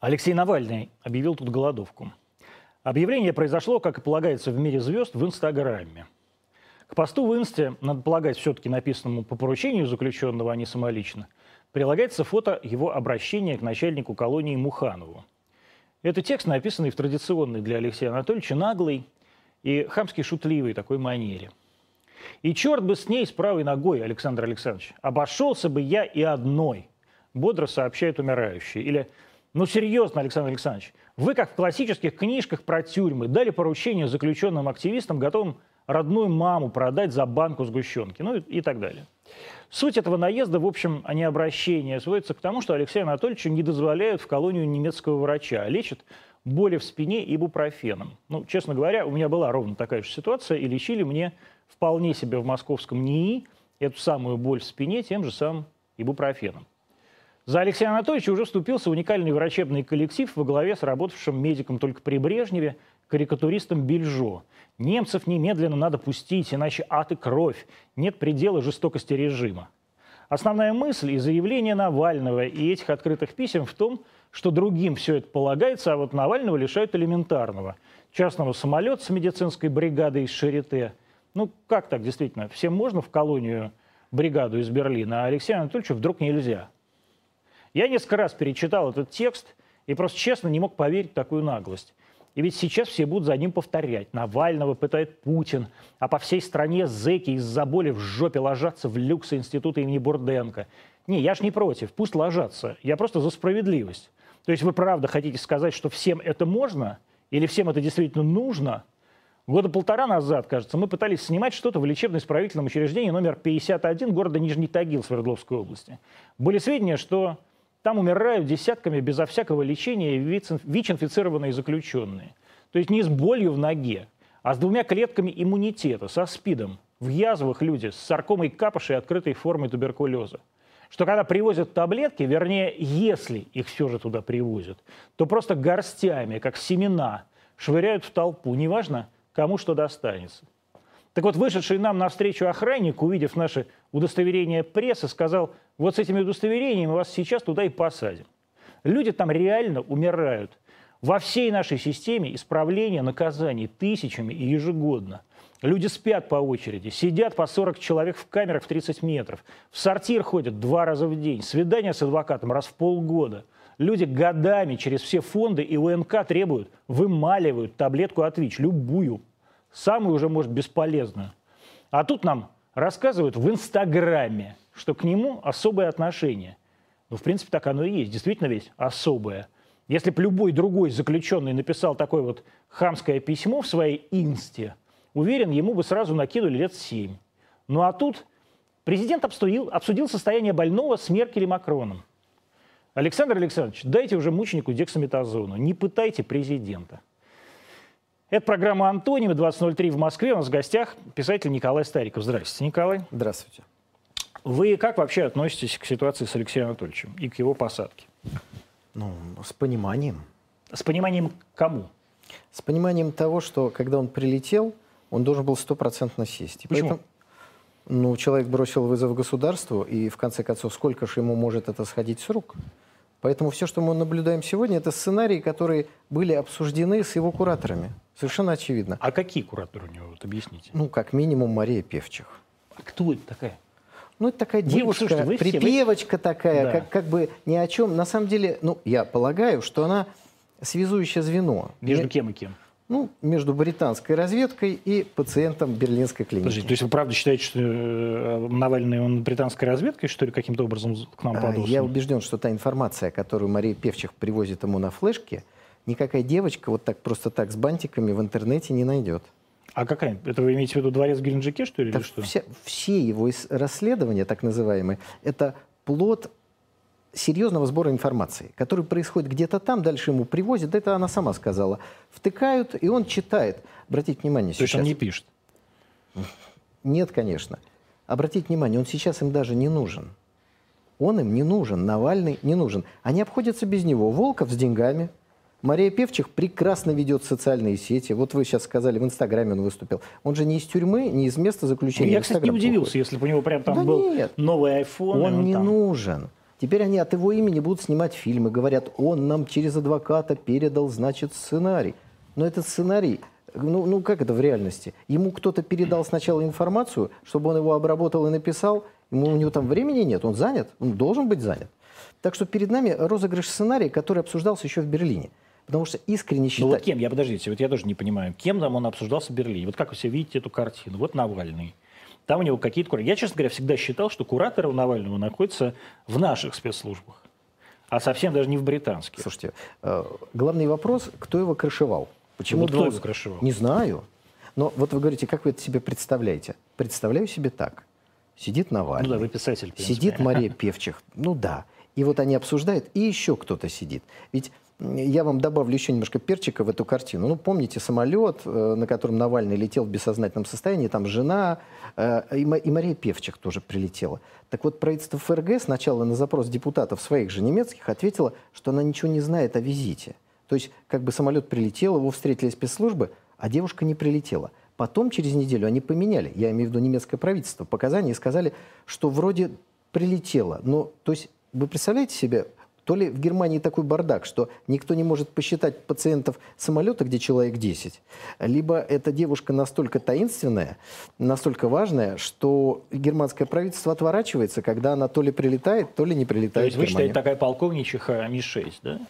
Алексей Навальный объявил тут голодовку. Объявление произошло, как и полагается в мире звезд, в Инстаграме. К посту в Инсте, надо полагать, все-таки написанному по поручению заключенного, а не самолично, прилагается фото его обращения к начальнику колонии Муханову. Это текст, написанный в традиционной для Алексея Анатольевича наглой и хамски шутливой такой манере. И черт бы с ней, с правой ногой, Александр Александрович, обошелся бы я и одной, бодро сообщает умирающий. Или ну серьезно, Александр Александрович, вы, как в классических книжках про тюрьмы, дали поручение заключенным активистам, готовым родную маму продать за банку сгущенки, ну и, и так далее. Суть этого наезда, в общем, а не обращения, сводится к тому, что Алексею Анатольевичу не дозволяют в колонию немецкого врача, а лечат боли в спине ибупрофеном. Ну, честно говоря, у меня была ровно такая же ситуация, и лечили мне вполне себе в московском НИИ эту самую боль в спине тем же самым ибупрофеном. За Алексея Анатольевича уже вступился уникальный врачебный коллектив во главе с работавшим медиком только при Брежневе, карикатуристом Бельжо. Немцев немедленно надо пустить, иначе ад и кровь. Нет предела жестокости режима. Основная мысль и заявление Навального и этих открытых писем в том, что другим все это полагается, а вот Навального лишают элементарного. Частного самолета с медицинской бригадой из Шарите. Ну, как так действительно? Всем можно в колонию бригаду из Берлина, а Алексею Анатольевичу вдруг нельзя. Я несколько раз перечитал этот текст и просто честно не мог поверить в такую наглость. И ведь сейчас все будут за ним повторять. Навального пытает Путин, а по всей стране зэки из-за боли в жопе ложатся в люксы института имени Бурденко. Не, я ж не против, пусть ложатся. Я просто за справедливость. То есть вы правда хотите сказать, что всем это можно? Или всем это действительно нужно? Года полтора назад, кажется, мы пытались снимать что-то в лечебно-исправительном учреждении номер 51 города Нижний Тагил Свердловской области. Были сведения, что там умирают десятками безо всякого лечения ВИЧ-инфицированные заключенные. То есть не с болью в ноге, а с двумя клетками иммунитета, со СПИДом, в язвах люди, с саркомой капоши и открытой формой туберкулеза. Что когда привозят таблетки, вернее, если их все же туда привозят, то просто горстями, как семена, швыряют в толпу, неважно, кому что достанется. Так вот, вышедший нам навстречу охранник, увидев наше удостоверение прессы, сказал, вот с этими удостоверениями вас сейчас туда и посадим. Люди там реально умирают. Во всей нашей системе исправления наказаний тысячами и ежегодно. Люди спят по очереди, сидят по 40 человек в камерах в 30 метров, в сортир ходят два раза в день, свидания с адвокатом раз в полгода. Люди годами через все фонды и УНК требуют, вымаливают таблетку от ВИЧ, любую – самую уже, может, бесполезную. А тут нам рассказывают в Инстаграме, что к нему особое отношение. Ну, в принципе, так оно и есть. Действительно ведь особое. Если бы любой другой заключенный написал такое вот хамское письмо в своей инсте, уверен, ему бы сразу накинули лет семь. Ну а тут президент обсудил, обсудил состояние больного с Меркель Макроном. Александр Александрович, дайте уже мученику дексаметазону, не пытайте президента. Это программа «Антонимы», 20.03 в Москве. У нас в гостях писатель Николай Стариков. Здравствуйте, Николай. Здравствуйте. Вы как вообще относитесь к ситуации с Алексеем Анатольевичем и к его посадке? Ну, с пониманием. С пониманием кому? С пониманием того, что когда он прилетел, он должен был стопроцентно сесть. И Почему? Поэтому, ну, человек бросил вызов государству, и в конце концов, сколько же ему может это сходить с рук? Поэтому все, что мы наблюдаем сегодня, это сценарии, которые были обсуждены с его кураторами. Совершенно очевидно. А какие кураторы у него? Вот объясните. Ну, как минимум, Мария Певчих. А кто это такая? Ну, это такая Вы, девушка, слушайте, вы припевочка такая, Да. как, как бы ни о чем. На самом деле, ну, я полагаю, что она связующее звено. Между Ме- кем и кем? Ну, между британской разведкой и пациентом берлинской клиники. Подождите, то есть вы правда считаете, что э, Навальный, он британской разведкой, что ли, каким-то образом к нам А, подошел? Я убежден, что та информация, которую Мария Певчих привозит ему на флешке, никакая девочка вот так просто так с бантиками в интернете не найдет. А какая? Это вы имеете в виду дворец в Геленджике, что ли, Так или что? вся- все его расследования, так называемые, это плод серьезного сбора информации, который происходит где-то там, дальше ему привозят, это она сама сказала, втыкают, и он читает. Обратите внимание То есть сейчас. он не пишет? Нет, конечно. Обратите внимание, он сейчас им даже не нужен. Он им не нужен, Навальный не нужен. Они обходятся без него. Волков с деньгами. Мария Певчих прекрасно ведет социальные сети. Вот вы сейчас сказали, в Инстаграме он выступил. Он же не из тюрьмы, не из места заключения. Я, кстати, не удивился, если бы у него прям там Да был нет. новый iPhone. Он не там- нужен. Теперь они от его имени будут снимать фильмы, говорят, он нам через адвоката передал, значит, сценарий. Но этот сценарий, ну, ну как это в реальности? Ему кто-то передал сначала информацию, чтобы он его обработал и написал, ему у него там времени нет, он занят, он должен быть занят. Так что перед нами розыгрыш сценария, который обсуждался еще в Берлине. Потому что искренне считать... Ну вот кем, я подождите, вот я тоже не понимаю, кем там он обсуждался в Берлине? Вот как вы себе видите эту картину? Вот Навальный. Там у него какие-то кураторы. Я, честно говоря, всегда считал, что кураторы у Навального находятся в наших спецслужбах, а совсем даже не в британских. Слушайте, э, главный вопрос, кто его крышевал? Почему вот кто его крышевал? Не знаю. Но вот вы говорите, как вы это себе представляете? Представляю себе так. Сидит Навальный. Ну да, вы писатель. Сидит Мария Певчих. Ну да. И вот они обсуждают, и еще кто-то сидит. Ведь я вам добавлю еще немножко перчика в эту картину. Ну, помните самолет, э, на котором Навальный летел в бессознательном состоянии, там жена, э, и Мария Певчих тоже прилетела. Так вот, правительство ФРГ сначала на запрос депутатов своих же немецких ответило, что она ничего не знает о визите. То есть, как бы самолет прилетел, его встретили спецслужбы, а девушка не прилетела. Потом, через неделю, они поменяли, я имею в виду немецкое правительство, показания и сказали, что вроде прилетело. Но, то есть, вы представляете себе, то ли в Германии такой бардак, что никто не может посчитать пациентов самолета, где человек 10, либо эта девушка настолько таинственная, настолько важная, что германское правительство отворачивается, когда она то ли прилетает, то ли не прилетает То есть вы считаете такая полковничиха Ми-6, да?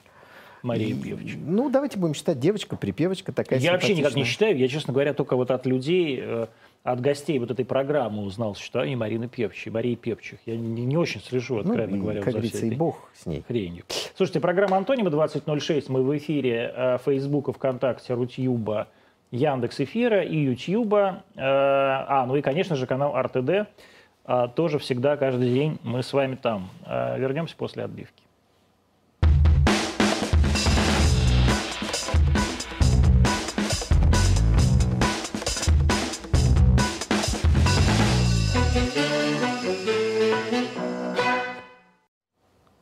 Мария Певчих. Ну, давайте будем считать девочка, припевочка такая Я вообще никак не считаю. Я, честно говоря, только вот от людей, э, от гостей вот этой программы узнал существование Марины Певчей, Марии Певчих. Я не, не очень слежу, Ну, откровенно и, говоря, как за всей и бог с ней. хренью. Слушайте, программа «Антонима» 2006. Мы в эфире э, Фейсбука, ВКонтакте, Рутьюба, Яндекс Эфира и Ютьюба. Э, а, ну и, конечно же, канал РТД. А, тоже всегда, каждый день мы с вами там. Э, вернемся после отбивки.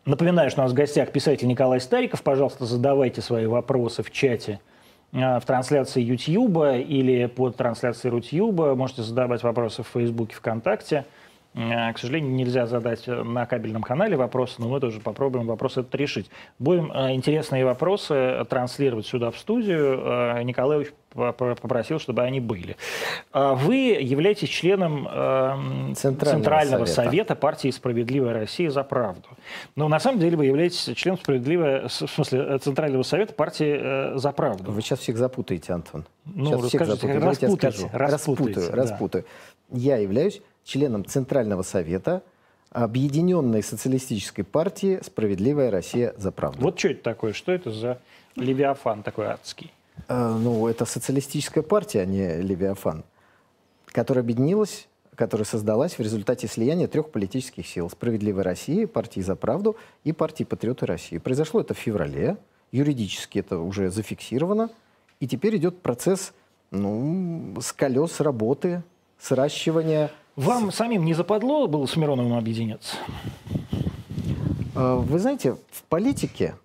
Напоминаю, что у нас в гостях писатель Николай Стариков. Пожалуйста, задавайте свои вопросы в чате э, в трансляции YouTube или под трансляцией Рутьюба. Можете задавать вопросы в Фейсбуке, ВКонтакте. Э, К сожалению, нельзя задать на кабельном канале вопросы, но мы тоже попробуем вопрос этот решить. Будем э, интересные вопросы транслировать сюда в студию. Э, по- попросил, чтобы они были. Вы являетесь членом э, Центрального Центрального совета. совета партии «Справедливая Россия за правду». Но на самом деле вы являетесь членом справедливой, в смысле, э, Центрального совета партии э, «За правду». Вы сейчас всех запутаете, Антон. Ну, сейчас всех запутаете. Распутайте, распутаю, да. распутаю. Я являюсь членом Центрального совета Объединенной социалистической партии «Справедливая Россия за правду». Вот что это такое? Что это за левиафан такой адский? Э, Ну, это социалистическая партия, а не Левиафан, которая объединилась, которая создалась в результате слияния трех политических сил. «Справедливой России», «Партии за правду» и «Партии патриоты России». Произошло это в феврале, юридически это уже зафиксировано, и теперь идет процесс ну, с колес работы, сращивания. Вам самим не западло было с Мироновым объединяться? Э, Вы знаете, в политике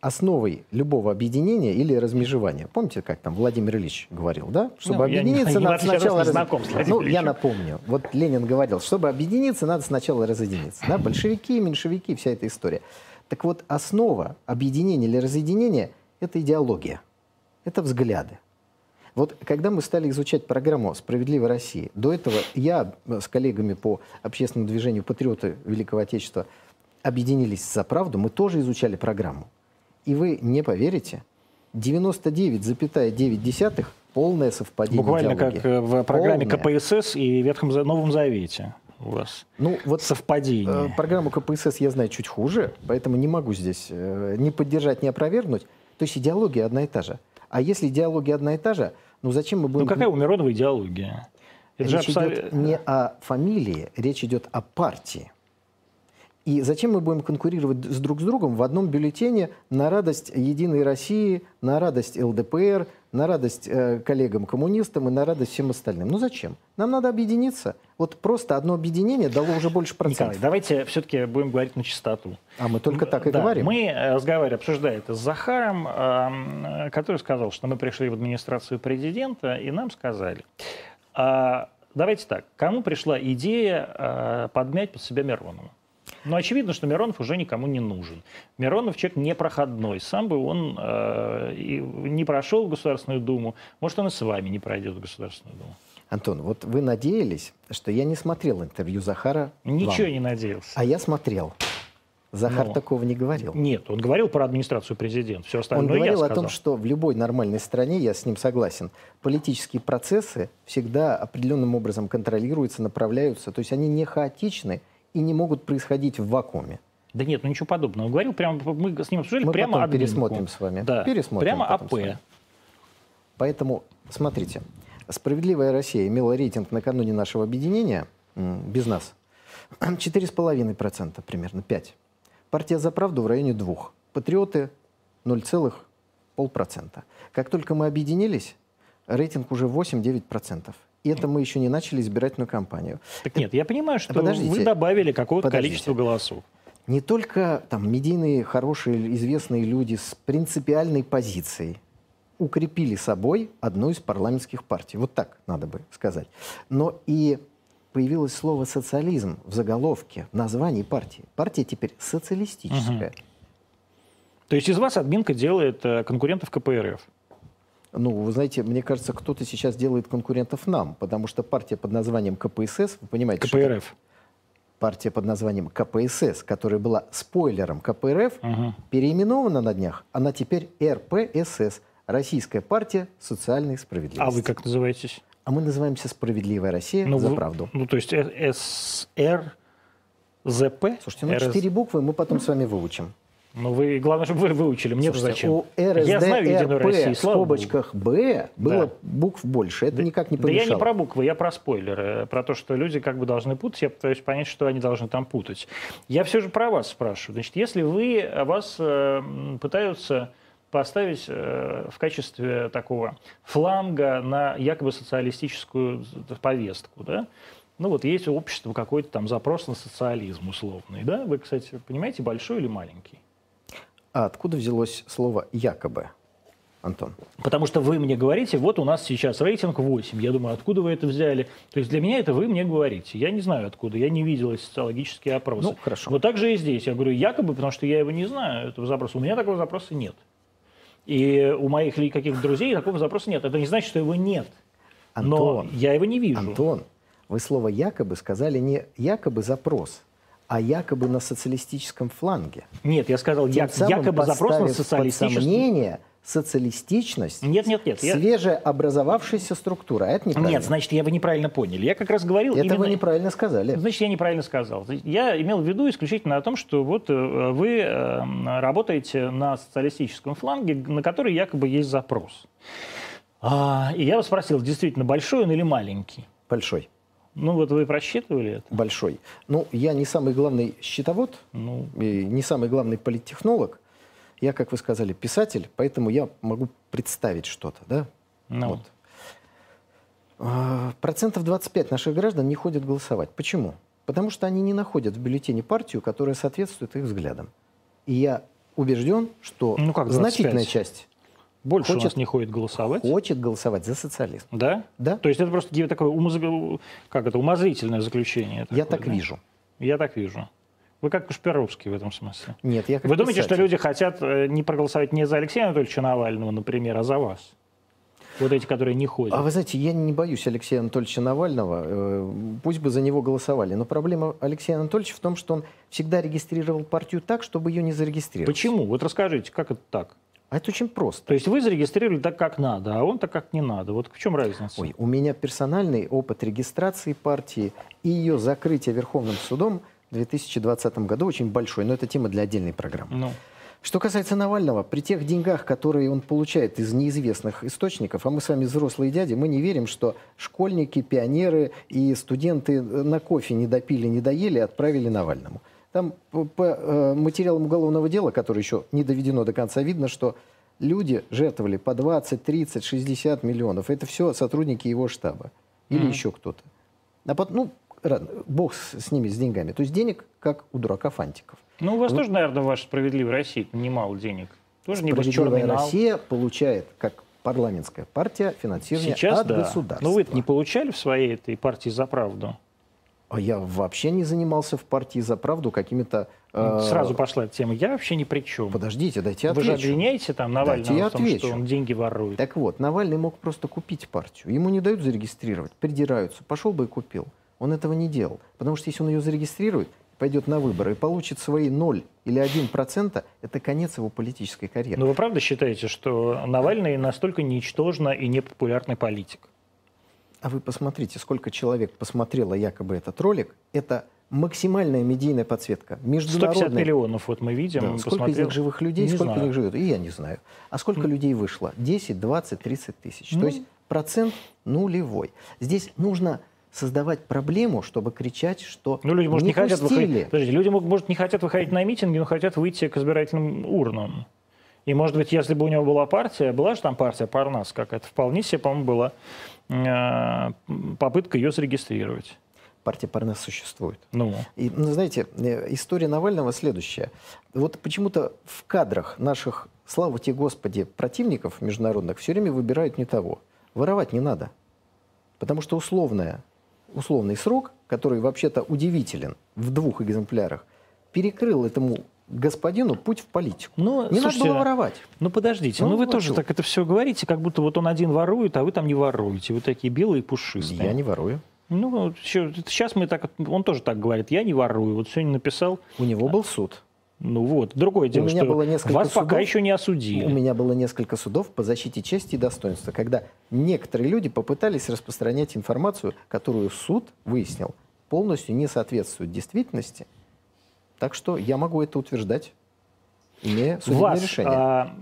основой любого объединения или размежевания. Помните, как там Владимир Ильич говорил, да? Чтобы Ну, я не- объединиться, я надо сначала... не раз- знаком с Ну, я напомню. Вот Ленин говорил, чтобы объединиться, надо сначала разъединиться. Да? Большевики, меньшевики, вся эта история. Так вот, основа объединения или разъединения – это идеология, это взгляды. Вот когда мы стали изучать программу «Справедливой России», до этого я э, с коллегами по общественному движению «Патриоты Великого Отечества» объединились за правду, мы тоже изучали программу. И вы не поверите, 99,9 полное совпадение Буквально идеологии. как э, в программе Полное. КПСС и Ветхом Новом Завете у вас. Ну, вот э, Совпадение. программу КПСС я знаю чуть хуже, поэтому не могу здесь э, ни поддержать, ни опровергнуть. То есть идеология одна и та же. А если идеология одна и та же, ну зачем мы будем... Ну какая у Миронова идеология? Это Речь абсол- идет не о фамилии, речь идет о партии. И зачем мы будем конкурировать с друг с другом в одном бюллетене на радость Единой России, на радость ЛДПР, на радость э, коллегам-коммунистам и на радость всем остальным? Ну зачем? Нам надо объединиться. Вот просто одно объединение дало уже больше Николай, процентов. давайте все-таки будем говорить на чистоту. А мы только так и Да, говорим. Мы э, разговаривали, обсуждая это с Захаром, эм, который сказал, что мы пришли в администрацию президента, и нам сказали, а, давайте так, кому пришла идея э, подмять под себя Миронова? Но очевидно, что Миронов уже никому не нужен. Миронов человек непроходной. Сам бы он э, не прошел Государственную Думу. Может, он и с вами не пройдет в Государственную Думу. Антон, вот вы надеялись, что я не смотрел интервью Захара. Ничего вам. не надеялся. А я смотрел. Захар Но... такого не говорил. Нет, он говорил про администрацию президента. Все остальное он говорил я о том, что в любой нормальной стране, я с ним согласен, политические процессы всегда определенным образом контролируются, направляются. То есть они не хаотичны и не могут происходить в вакууме. Да нет, ну ничего подобного. Говорил прямо, мы с ним обсуждали мы прямо потом пересмотрим с вами. Да, пересмотрим прямо АП. Поэтому, смотрите, «Справедливая Россия» имела рейтинг накануне нашего объединения, без нас, 4,5% примерно, 5%. Партия «За правду» в районе 2%. Патриоты 0,5%. Как только мы объединились, рейтинг уже 8-9%. И это мы еще не начали избирательную кампанию. Так нет, я понимаю, что Подождите. вы добавили какое-то количество голосов. Не только там медийные, хорошие, известные люди с принципиальной позицией укрепили собой одну из парламентских партий. Вот так надо бы сказать. Но и появилось слово «социализм» в заголовке, в названии партии. Партия теперь социалистическая. Угу. То есть из вас админка делает э, конкурентов КПРФ? Ну, вы знаете, мне кажется, кто-то сейчас делает конкурентов нам, потому что партия под названием КПСС, вы понимаете, КПРФ. Что партия под названием КПСС, которая была спойлером КПРФ, угу. переименована на днях, она теперь РПСС, Российская партия социальной справедливости. А вы как называетесь? А мы называемся «Справедливая Россия ну, за вы, правду». Ну, то есть СР... ЗП? Слушайте, ну четыре буквы мы потом с вами выучим. Ну, вы, главное, чтобы вы выучили. Мне зачем? У РСД, Я знаю Единую Россию, в скобочках Б было да. букв больше. Это да, никак не помешало. Да я не про буквы, я про спойлеры. Про то, что люди как бы должны путать. Я пытаюсь понять, что они должны там путать. Я все же про вас спрашиваю. Значит, если вы, вас э, пытаются поставить э, в качестве такого фланга на якобы социалистическую повестку, да, ну вот есть общество какой-то там запрос на социализм условный, да? Вы, кстати, понимаете, большой или маленький? А откуда взялось слово «якобы»? Антон? Потому что вы мне говорите, вот у нас сейчас рейтинг 8. Я думаю, откуда вы это взяли? То есть для меня это вы мне говорите. Я не знаю откуда, я не видел социологические опросы. Ну, хорошо. Вот так же и здесь. Я говорю якобы, потому что я его не знаю, этого запроса. У меня такого запроса нет. И у моих или каких-то друзей такого запроса нет. Это не значит, что его нет. Антон, Но я его не вижу. Антон, вы слово «якобы» сказали не «якобы запрос», а якобы на социалистическом фланге. Нет, я сказал Тем я, якобы запрос на социалистическом... сомнение социалистичность нет, нет, нет, свежеобразовавшаяся структура. А это неправильно. Нет, значит, я вы неправильно поняли. Я как раз говорил... Это именно... вы неправильно сказали. Значит, я неправильно сказал. Я имел в виду исключительно о том, что вот э, вы э, работаете на социалистическом фланге, на который якобы есть запрос. А, и я вас спросил, действительно, большой он или маленький? Большой. Ну вот вы просчитывали это? Большой. Ну, я не самый главный счетовод, ну... и не самый главный политтехнолог. Я, как вы сказали, писатель, поэтому я могу представить что-то, да? Ну. Вот. А, процентов 25 наших граждан не ходят голосовать. Почему? Потому что они не находят в бюллетене партию, которая соответствует их взглядам. И я убежден, что ну, как значительная часть больше хочет, у нас не ходит голосовать. Хочет голосовать за социализм. Да? Да. То есть это просто такое умоз... как это, умозрительное заключение. Я такое, так да? вижу. Я так вижу. Вы как Кашпировский в этом смысле. Нет, я как Вы думаете, писатель. что люди хотят э, не проголосовать не за Алексея Анатольевича Навального, например, а за вас? Вот эти, которые не ходят. А вы знаете, я не боюсь Алексея Анатольевича Навального. Э, пусть бы за него голосовали. Но проблема Алексея Анатольевича в том, что он всегда регистрировал партию так, чтобы ее не зарегистрировать. Почему? Вот расскажите, как это так? А это очень просто. То есть вы зарегистрировали так, как надо, а он так, как не надо. Вот в чем разница? Ой, у меня персональный опыт регистрации партии и ее закрытия Верховным судом в 2020 году очень большой, но это тема для отдельной программы. Ну. Что касается Навального, при тех деньгах, которые он получает из неизвестных источников, а мы с вами взрослые дяди, мы не верим, что школьники, пионеры и студенты на кофе не допили, не доели и отправили Навальному. Там по, по э, материалам уголовного дела, которое еще не доведено до конца, видно, что люди жертвовали по 20, 30, 60 миллионов. Это все сотрудники его штаба или mm-hmm. еще кто-то. А потом, ну, бог с, ними, с деньгами. То есть денег, как у дурака фантиков. Ну, у вас вот. тоже, наверное, ваша «Справедливая Россия» немало денег. Тоже, небось, «Справедливая Россия» получает, как парламентская партия, финансирование Сейчас, от да. государства. Но вы не получали в своей этой партии за правду? А я вообще не занимался в партии за правду какими-то... Ну, э, Сразу пошла эта тема. Я вообще ни при чем. Подождите, дайте я Вы же отвечу. обвиняете там Навального Дайте я в том, что отвечу. он деньги ворует. Так вот, Навальный мог просто купить партию. Ему не дают зарегистрировать, придираются. Пошел бы и купил. Он этого не делал. Потому что если он ее зарегистрирует, пойдет на выборы и получит свои 0 или 1%, это конец его политической карьеры. Но вы правда считаете, что Навальный настолько ничтожно и непопулярный политик? А вы посмотрите, сколько человек посмотрело якобы этот ролик. Это максимальная медийная подсветка. 150 Международная. миллионов вот мы видим. Да, сколько из них живых людей, Не сколько знаю. из них живет? И я не знаю. А сколько людей вышло? 10, 20, 30 тысяч. Ну. То есть процент нулевой. Здесь нужно создавать проблему, чтобы кричать, что Ну, люди, может, не, хотят пустили. выходить. Подождите, люди, может, не хотят выходить на митинги, но хотят выйти к избирательным урнам. И, может быть, если бы у него была партия, была же там партия Парнас какая-то, вполне себе, по-моему, была попытка ее зарегистрировать. Партия Парнас существует. Ну, И, ну, знаете, э, история Навального следующая. Вот почему-то в кадрах наших, слава тебе Господи, противников международных все время выбирают не того. Воровать не надо. Потому что условная, условный срок, который вообще-то удивителен в двух экземплярах, перекрыл этому господину путь в политику. ну Не слушайте, надо было воровать. Ну, подождите, Ну, ну, вы тоже так это все говорите, как будто вот он один ворует, а вы там не воруете. Вы такие белые пушистые. Я не ворую. Ну, сейчас мы так, он тоже так говорит, я не ворую. Вот сегодня написал, У него был суд. ну вот, другое дело, меня что было несколько вас пока судов. еще не осудили. У меня было несколько судов по защите чести и достоинства, когда некоторые люди попытались распространять информацию, которую суд выяснил, полностью не соответствует действительности. Так что я могу это утверждать, имея судебное Вас решение. а,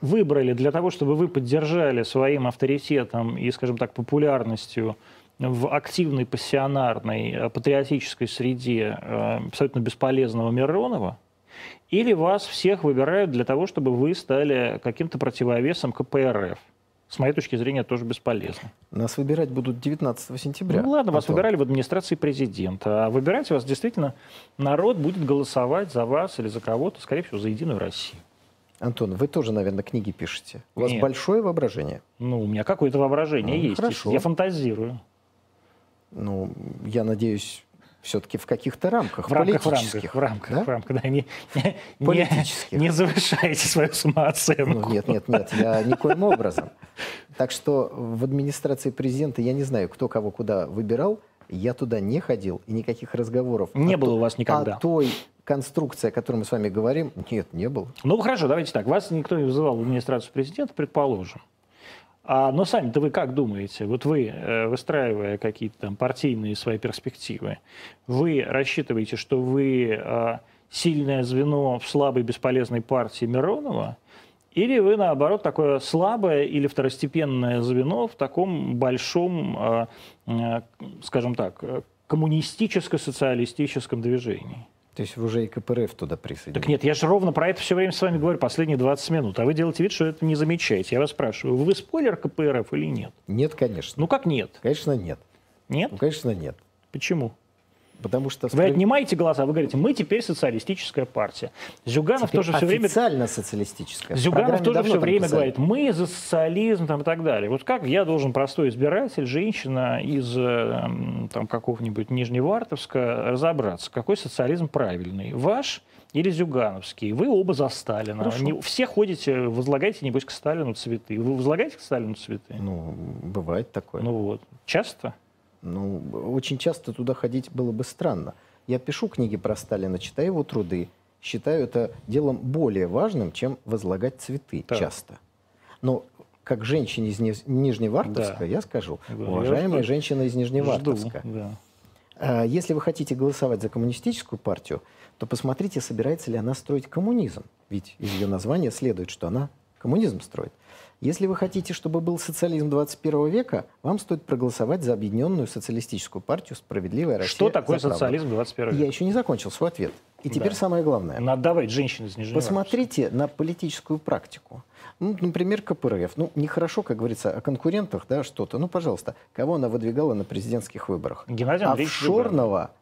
выбрали для того, чтобы вы поддержали своим авторитетом и, скажем так, популярностью в активной, пассионарной, э, патриотической среде э, абсолютно бесполезного Миронова? Или вас всех выбирают для того, чтобы вы стали каким-то противовесом КПРФ? С моей точки зрения, тоже бесполезно. Нас выбирать будут 19 сентября. Ну ладно, вас Антон. выбирали в администрации президента, а выбирать вас действительно народ будет голосовать за вас или за кого-то, скорее всего, за Единую Россию. Антон, вы тоже, наверное, книги пишете. У вас Нет. большое воображение. Ну, у меня какое-то воображение Ну, есть. хорошо. Я фантазирую. Ну, я надеюсь, все-таки в каких-то рамках В рамках, в политических. рамках, в рамках, да? в рамках, да, не, не, не завышайте свою самооценку. Ну, нет, нет, нет, я никоим образом. Так что в администрации президента я не знаю, кто кого куда выбирал. Я туда не ходил, и никаких разговоров Не было у вас никогда. О той конструкции, о которой мы с вами говорим, нет, не было. Ну, хорошо, давайте так. Вас никто не вызывал в администрацию президента, предположим. А, но сами-то вы как думаете? Вот вы, э, выстраивая какие-то там партийные свои перспективы, вы рассчитываете, что вы э, сильное звено в слабой бесполезной партии Миронова, или вы, наоборот, такое слабое или второстепенное звено в таком большом, э, э, скажем так, э, коммунистическо-социалистическом движении? То есть вы уже и КПРФ туда присоединили. Так нет, я же ровно про это все время с вами говорю последние 20 минут, а вы делаете вид, что это не замечаете. Я вас спрашиваю, вы спойлер КПРФ или нет? Нет, конечно. Ну как нет? Конечно, нет. Нет? Ну, конечно, нет. Почему? Потому что... Вы отнимаете голоса, вы говорите, мы теперь социалистическая партия. Зюганов Теперь тоже все время... официально социалистическая. Зюганов тоже все время писали. говорит, мы за социализм там, и так далее. Вот как я должен, простой избиратель, женщина из э, м, там, какого-нибудь Нижневартовска, разобраться, какой социализм правильный? Ваш или Зюгановский? Вы оба за Сталина. Хорошо. Не- все ходите, возлагаете, небось, к Сталину цветы. Вы возлагаете к Сталину цветы? Ну, бывает такое. Ну вот. Часто? Ну, очень часто туда ходить было бы странно. Я пишу книги про Сталина, читаю его труды, считаю это делом более важным, чем возлагать цветы Так. часто. Но как женщине из Ниж- Нижневартовска, Да. я скажу, Да, я уважаемая жду. женщина из Нижневартовска, Жду, да. а, если вы хотите голосовать за коммунистическую партию, то посмотрите, собирается ли она строить коммунизм. Ведь из ее названия следует, что она коммунизм строит. Если вы хотите, чтобы был социализм 21 века, вам стоит проголосовать за объединенную социалистическую партию «Справедливая Россия». Что такое за правду». социализм 21 Я века? еще не закончил свой ответ. И теперь Да. самое главное. Надо давать женщин из Нижневартовска. Посмотрите на политическую практику. Ну, например, КПРФ. Ну, нехорошо, как говорится, о конкурентах, да, что-то. Ну, пожалуйста, кого она выдвигала на президентских выборах? Геннадий Андреевич. Офшорного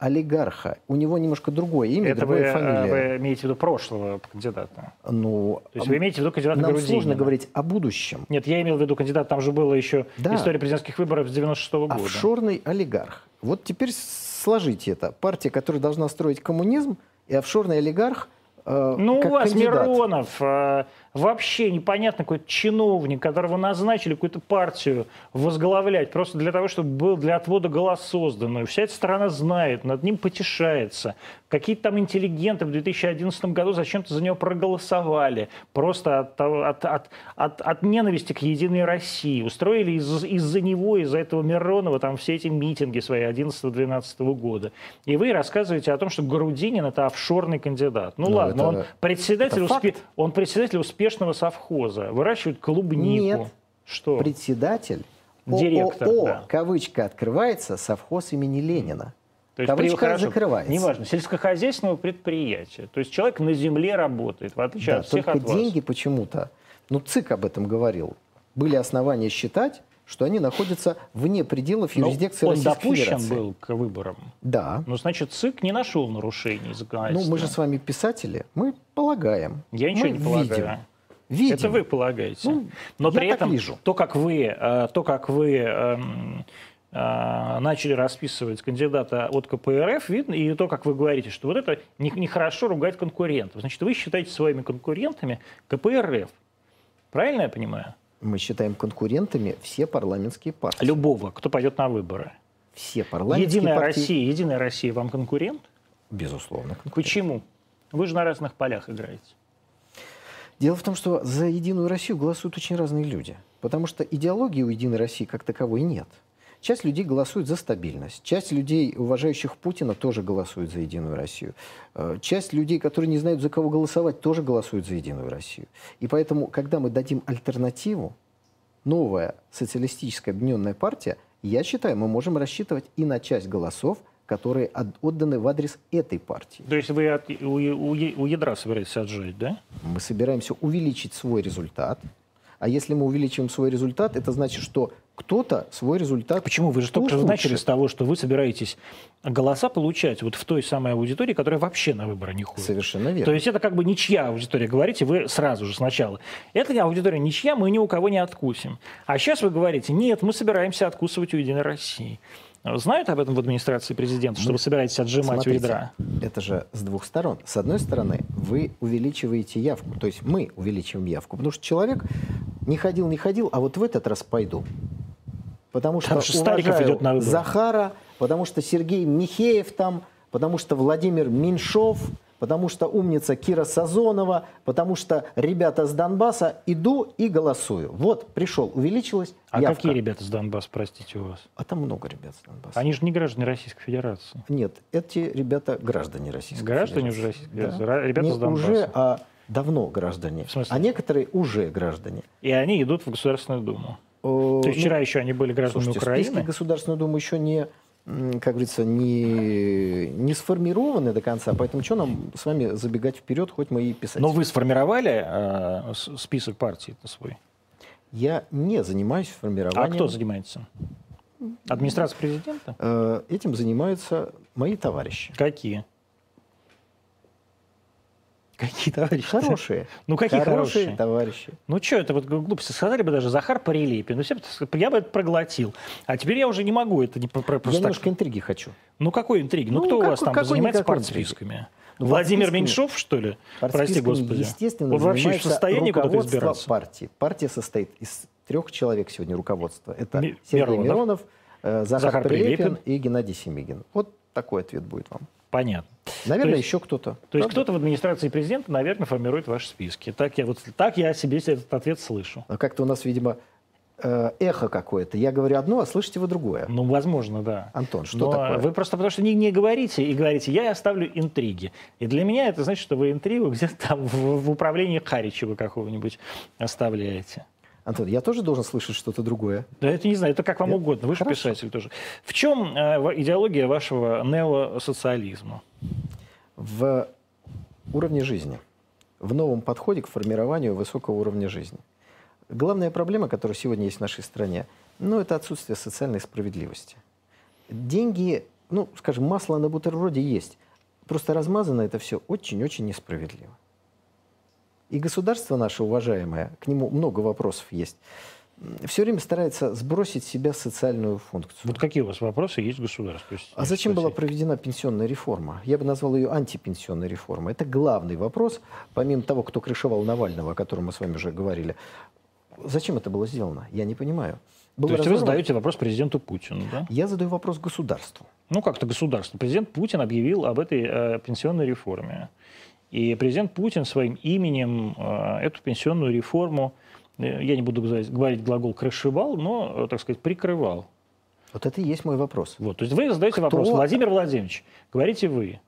олигарха. У него немножко другое имя, Это вы, другая э, фамилия. вы имеете в виду прошлого кандидата? Ну, То есть вы имеете в виду кандидата нам Грудинина? сложно говорить о будущем. Нет, я имел в виду кандидат, там же была еще Да. история президентских выборов с 96 года. Офшорный олигарх. Вот теперь сложите это. Партия, которая должна строить коммунизм, и офшорный олигарх э, Ну, как у вас кандидат. Миронов, э, вообще непонятно какой-то чиновник, которого назначили какую-то партию возглавлять, просто для того, чтобы был для отвода глаз созданную. Вся эта страна знает, над ним потешается. Какие-то там интеллигенты в 2011 году зачем-то за него проголосовали. Просто от, от, от, от, от ненависти к Единой России. Устроили из- из-за него, из-за этого Миронова там все эти митинги свои 11-12 года. И вы рассказываете о том, что Грудинин это офшорный кандидат. Ну, Ну, ладно, это- он председатель, это успе- он председатель успешного совхоза, выращивает клубнику. Нет. Что? Председатель Директор, ООО, да. кавычка открывается, совхоз имени Ленина. То Кавычка при- хорошо, закрывается. Неважно, сельскохозяйственного предприятия. То есть человек на земле работает, в отличие Да, от всех только от вас. деньги почему-то, ну ЦИК об этом говорил, были основания считать, что они находятся вне пределов Но юрисдикции он Российской допущен Федерации. был к выборам. Да. Ну, значит, ЦИК не нашел нарушений Ну, законодательства. мы же с вами писатели, мы полагаем. Я ничего мы не полагаю. Видим. Видим. Это вы полагаете. Ну, Но при этом вижу. то, как вы, э, то, как вы эм, э, начали расписывать кандидата от КПРФ, видно, и то, как вы говорите, что вот это не- нехорошо ругать конкурентов. Значит, вы считаете своими конкурентами КПРФ. Правильно я понимаю? Мы считаем конкурентами все парламентские партии. Любого, кто пойдет на выборы. Все парламентские Единая партии. Россия, Единая Россия вам конкурент? Безусловно. конкурент. Почему? Вы же на разных полях играете. Дело в том, что за Единую Россию голосуют очень разные люди. Потому что идеологии у Единой России как таковой нет. Часть людей голосует за стабильность. Часть людей, уважающих Путина, тоже голосует за Единую Россию. Э, Часть людей, которые не знают, за кого голосовать, тоже голосуют за Единую Россию. И поэтому, когда мы дадим альтернативу, новая социалистическая объединенная партия, я считаю, мы можем рассчитывать и на часть голосов, которые от- отданы в адрес этой партии. То есть вы от- у, у- у ядра собираетесь отжать, да? Мы собираемся увеличить свой результат. А если мы увеличиваем свой результат, это значит, что кто-то свой результат Почему? Вы же только что начали с того, что вы собираетесь голоса получать вот в той самой аудитории, которая вообще на выборы не ходит. Совершенно верно. То есть это как бы ничья аудитория, говорите вы сразу же сначала. Это аудитория ничья, мы ни у кого не откусим. А сейчас вы говорите, нет, мы собираемся откусывать у Единой России. Знают об этом в администрации президента, что вы собираетесь отжимать у Смотрите, ядра? это же с двух сторон. С одной стороны, вы увеличиваете явку, то есть мы увеличиваем явку, потому что человек не ходил, не ходил, а вот в этот раз пойду. Потому что, что Стариков идет на выборы. Захара, потому что Сергей Михеев там, потому что Владимир Меньшов, потому что умница Кира Сазонова, потому что ребята с Донбасса, иду и голосую. Вот, пришел, увеличилась А явка. какие ребята с Донбасса, простите, у вас? А там много ребят с Донбасса. Они же не граждане Российской Федерации. Нет, эти ребята граждане Российской Граждане Федерации. уже Российской Федерации, ра- ребята Не с Донбасса. уже, а давно граждане. В смысле? А некоторые уже граждане. И они идут в Государственную Думу. То есть ну, вчера еще они были гражданами слушайте, Украины. Государственной Думы еще не, как говорится, не, не сформированы до конца, поэтому что нам с вами забегать вперед, хоть мы и писать. Но вы сформировали э, список партий свой? Я не занимаюсь А формированием. кто занимается? Администрация президента? Э, Этим занимаются мои товарищи. Какие? Какие товарищи? Хорошие. Ну, какие хорошие? товарищи. Ну что, это вот глупости. Сказали бы даже Захар Прилепин. Ну, все я бы это проглотил. А теперь я уже не могу это не про- про- Я просто так. немножко интриги хочу. Ну, какой интриги? Ну, Ну, кто у какой- вас там занимается партсписками? Ну, Владимир партсписками- Меньшов, что ли? Прости, господи. Естественно, Он вообще в состоянии куда-то избираться? партии. Партия состоит из трех человек сегодня руководства. Это Ми- Сергей Миронов, Миронов, э, Захар, Захар Прилепин, Прилепин. и Геннадий Семигин. Вот такой ответ будет вам. Понятно. Наверное, есть- еще кто-то. То есть кто-то в администрации президента, наверное, формирует ваши списки. Так я, вот, так я себе этот ответ слышу. А Как-то у нас, видимо, э, эхо какое-то. Я говорю одно, а слышите вы другое. Ну, возможно, да. Антон, что Но такое? Вы просто потому что не, не говорите и говорите, я оставлю интриги. И для меня это значит, что вы интригу где-то там в, в управлении Харичева какого-нибудь оставляете. Антон, я тоже должен слышать что-то другое. Да это не знаю, это как вам Нет? угодно. Вы же Хорошо. писатель тоже. В чем э, идеология вашего неосоциализма? В уровне жизни, в новом подходе к формированию высокого уровня жизни. Главная проблема, которая сегодня есть в нашей стране, ну, это отсутствие социальной справедливости. Деньги, ну, скажем, масло на бутерброде есть, просто размазано это все очень-очень несправедливо. И государство наше уважаемое, к нему много вопросов есть, все время старается сбросить с себя социальную функцию. Вот какие у вас вопросы есть в государстве? А зачем была проведена пенсионная реформа? Я бы назвал ее антипенсионной реформой. Это главный вопрос, помимо того, кто крышевал Навального, о котором мы с вами уже говорили. Зачем это было сделано? Я не понимаю. Был То есть разорван... вы задаете вопрос президенту Путину, да? Я задаю вопрос государству. Ну, как-то государство. Президент Путин объявил об этой э, пенсионной реформе. И президент Путин своим именем э, эту пенсионную реформу Э, я не буду говорить глагол крышевал, но, э, так сказать, прикрывал. Вот это и есть мой вопрос. Вот, то есть вы задаете кто... вопрос, Владимир Владимирович, говорите вы.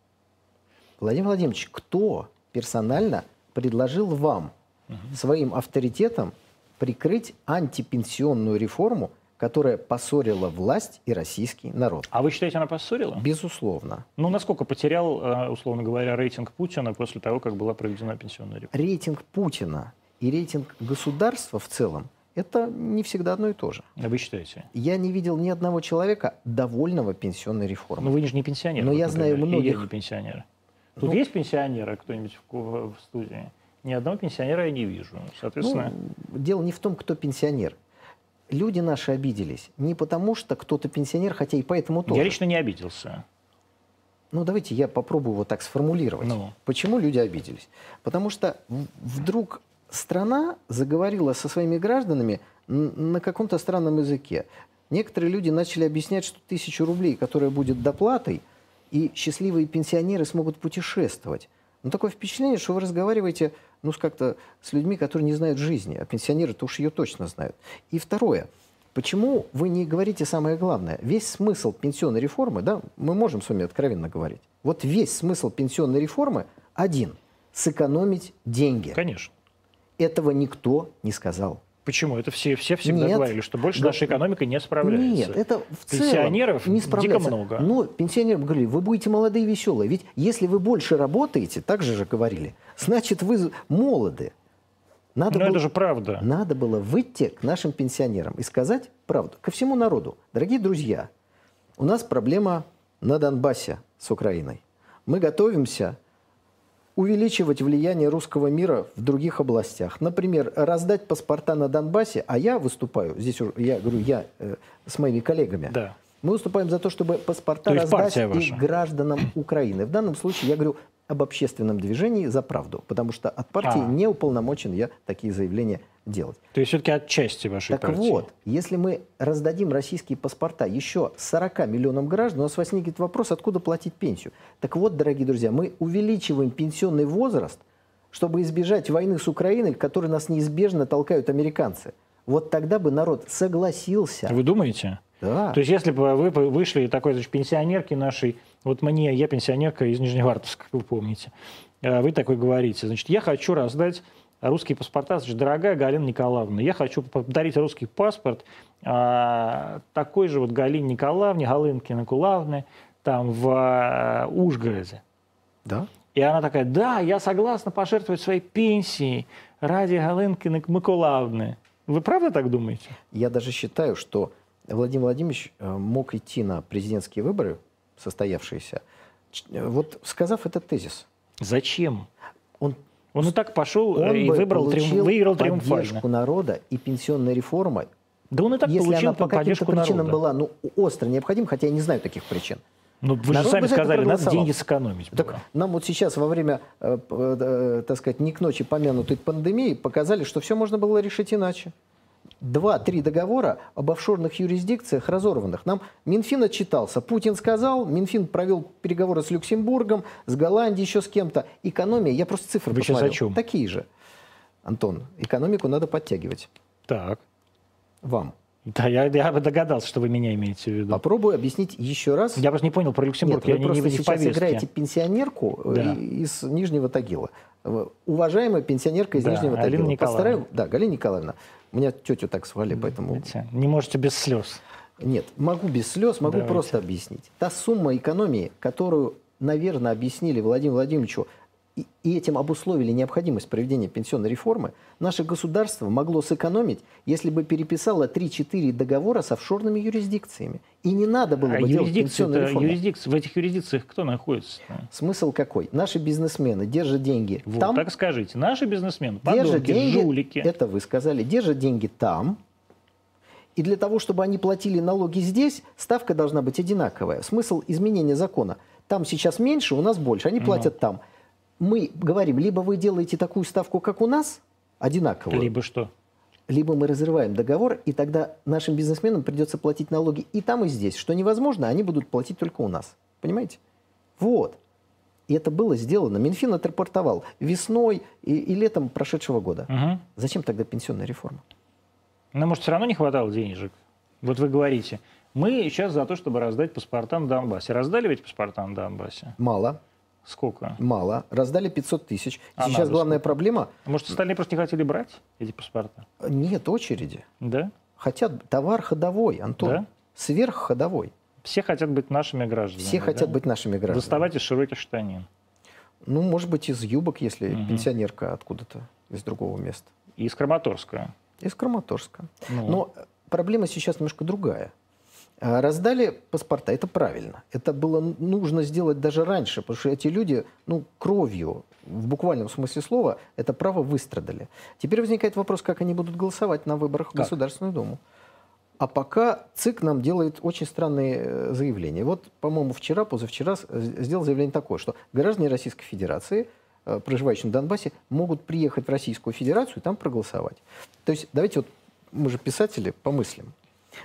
Владимир Владимирович, кто персонально предложил вам угу. своим авторитетом прикрыть антипенсионную реформу, которая поссорила власть и российский народ. А вы считаете, она поссорила? Безусловно. Ну, насколько потерял, э, условно говоря, рейтинг Путина после того, как была проведена пенсионная реформа? Рейтинг Путина и рейтинг государства в целом это не всегда одно и то же. А вы считаете? Я не видел ни одного человека довольного пенсионной реформой. Но вы же не пенсионер. Но я знаю многих. Я не пенсионер. Тут ну, есть пенсионеры кто-нибудь в, в, в студии? Ни одного пенсионера я не вижу. Соответственно... Ну, дело не в том, кто пенсионер. Люди наши обиделись не потому, что кто-то пенсионер, хотя и поэтому тоже. Я лично не обиделся. Ну, давайте я попробую вот так сформулировать. Ну. Почему люди обиделись? Потому что вдруг страна заговорила со своими гражданами на каком-то странном языке. Некоторые люди начали объяснять, что тысячу рублей, которая будет доплатой, и счастливые пенсионеры смогут путешествовать. Но такое впечатление, что вы разговариваете ну, как-то с людьми, которые не знают жизни, а пенсионеры-то уж ее точно знают. И второе. Почему вы не говорите самое главное? Весь смысл пенсионной реформы, да, мы можем с вами откровенно говорить. Вот весь смысл пенсионной реформы один – сэкономить деньги. Конечно. Этого никто не сказал. Почему? Это все, все всегда Нет. говорили, что больше да. наша экономика не справляется. Нет, это в Пенсионеров целом не справляется. дико много. Но пенсионерам говорили, вы будете молодые и веселые. Ведь если вы больше работаете, так же же говорили, значит вы молоды. Надо Но было, это же правда. Надо было выйти к нашим пенсионерам и сказать правду. Ко всему народу. Дорогие друзья, у нас проблема на Донбассе с Украиной. Мы готовимся увеличивать влияние русского мира в других областях. Например, раздать паспорта на Донбассе, а я выступаю, здесь я говорю, я э, с моими коллегами, да. мы выступаем за то, чтобы паспорта то раздать и гражданам Украины. В данном случае я говорю об общественном движении за правду, потому что от партии а. не уполномочен я такие заявления делать. То есть все-таки отчасти вашей так партии. вот, если мы раздадим российские паспорта еще 40 миллионам граждан, у нас возникнет вопрос, откуда платить пенсию. Так вот, дорогие друзья, мы увеличиваем пенсионный возраст, чтобы избежать войны с Украиной, которые нас неизбежно толкают американцы. Вот тогда бы народ согласился. Вы думаете? Да. То есть если бы вы вышли такой значит, пенсионерки нашей, вот мне, я пенсионерка из Нижневартовска, как вы помните, а вы такой говорите, значит, я хочу раздать русские паспорта. Значит, дорогая Галина Николаевна, я хочу подарить русский паспорт а, такой же вот Галине Николаевне, Галынке Николаевне, там в а, Ужгороде. Да? И она такая, да, я согласна пожертвовать своей пенсией ради Галынки Николаевны. Вы правда так думаете? Я даже считаю, что Владимир Владимирович э, мог идти на президентские выборы, состоявшиеся, вот сказав этот тезис. Зачем? Он он и так пошел он и выбрал, триум, выиграл триумфально. поддержку народа и пенсионная реформа. Да он и так если получил она по каким-то причинам народа. была ну, остро необходима, хотя я не знаю таких причин. Ну, вы Народ же сами сказали, надо деньги сэкономить. Так было. нам вот сейчас во время, э, э, так сказать, не к ночи помянутой пандемии показали, что все можно было решить иначе два-три договора об офшорных юрисдикциях разорванных. Нам Минфин отчитался. Путин сказал, Минфин провел переговоры с Люксембургом, с Голландией, еще с кем-то. Экономия, я просто цифры Вы посмотрел. Сейчас о чем? Такие же. Антон, экономику надо подтягивать. Так. Вам. Да, я, я бы догадался, что вы меня имеете в виду. Попробую объяснить еще раз. Я просто не понял про Люксембург. Нет, я вы не, просто не, сейчас играете пенсионерку э, да. из Нижнего Тагила. Уважаемая пенсионерка из да, Нижнего Галина Тагила. Николаевна. Постараюсь, да, Галина Николаевна. У меня тетю так звали, поэтому... Не можете без слез. Нет, могу без слез, могу Давайте. просто объяснить. Та сумма экономии, которую, наверное, объяснили Владимиру Владимировичу и, этим обусловили необходимость проведения пенсионной реформы, наше государство могло сэкономить, если бы переписало 3-4 договора с офшорными юрисдикциями. И не надо было а бы делать пенсионную реформу. Юрисдикции, в этих юрисдикциях кто находится? Смысл какой? Наши бизнесмены держат деньги вот, там. так скажите. Наши бизнесмены, держат деньги, жулики. Это вы сказали. Держат деньги там, И для того, чтобы они платили налоги здесь, ставка должна быть одинаковая. Смысл изменения закона. Там сейчас меньше, у нас больше. Они платят там. Мы говорим, либо вы делаете такую ставку, как у нас, одинаковую, Либо что? либо мы разрываем договор, и тогда нашим бизнесменам придется платить налоги и там, и здесь. Что невозможно, они будут платить только у нас. Понимаете? Вот. И это было сделано. Минфин отрапортовал весной и, и летом прошедшего года. Мгм. Зачем тогда пенсионная реформа? Но, может, все равно не хватало денежек? Вот вы говорите, мы сейчас за то, чтобы раздать паспорта на Донбассе. Раздали ведь паспорта на Донбассе? Мало, Сколько? мало. Раздали 500 тысяч. А Сейчас главная проблема Может, остальные просто не хотели брать эти паспорта? – нет очереди. Да? Хотят товар ходовой, Антон. Да? Сверхходовой. Все хотят быть нашими гражданами. Все да? хотят быть нашими гражданами. Доставать из широких штанин. Ну, может быть, из юбок, если Мгм. пенсионерка откуда-то, из другого места. И из Краматорска. Из Краматорска. Ну. Но проблема сейчас немножко другая. А, Раздали паспорта, это правильно. Это было нужно сделать даже раньше, потому что эти люди, ну, кровью, в буквальном смысле слова, это право выстрадали. Теперь возникает вопрос, как они будут голосовать на выборах в Как? Государственную Думу. А пока ЦИК нам делает очень странные э, заявления. Вот, по-моему, вчера, позавчера сделал заявление такое, что граждане Российской Федерации, э, проживающие на Донбассе, могут приехать в Российскую Федерацию и там проголосовать. То есть, давайте вот, мы же писатели, помыслим.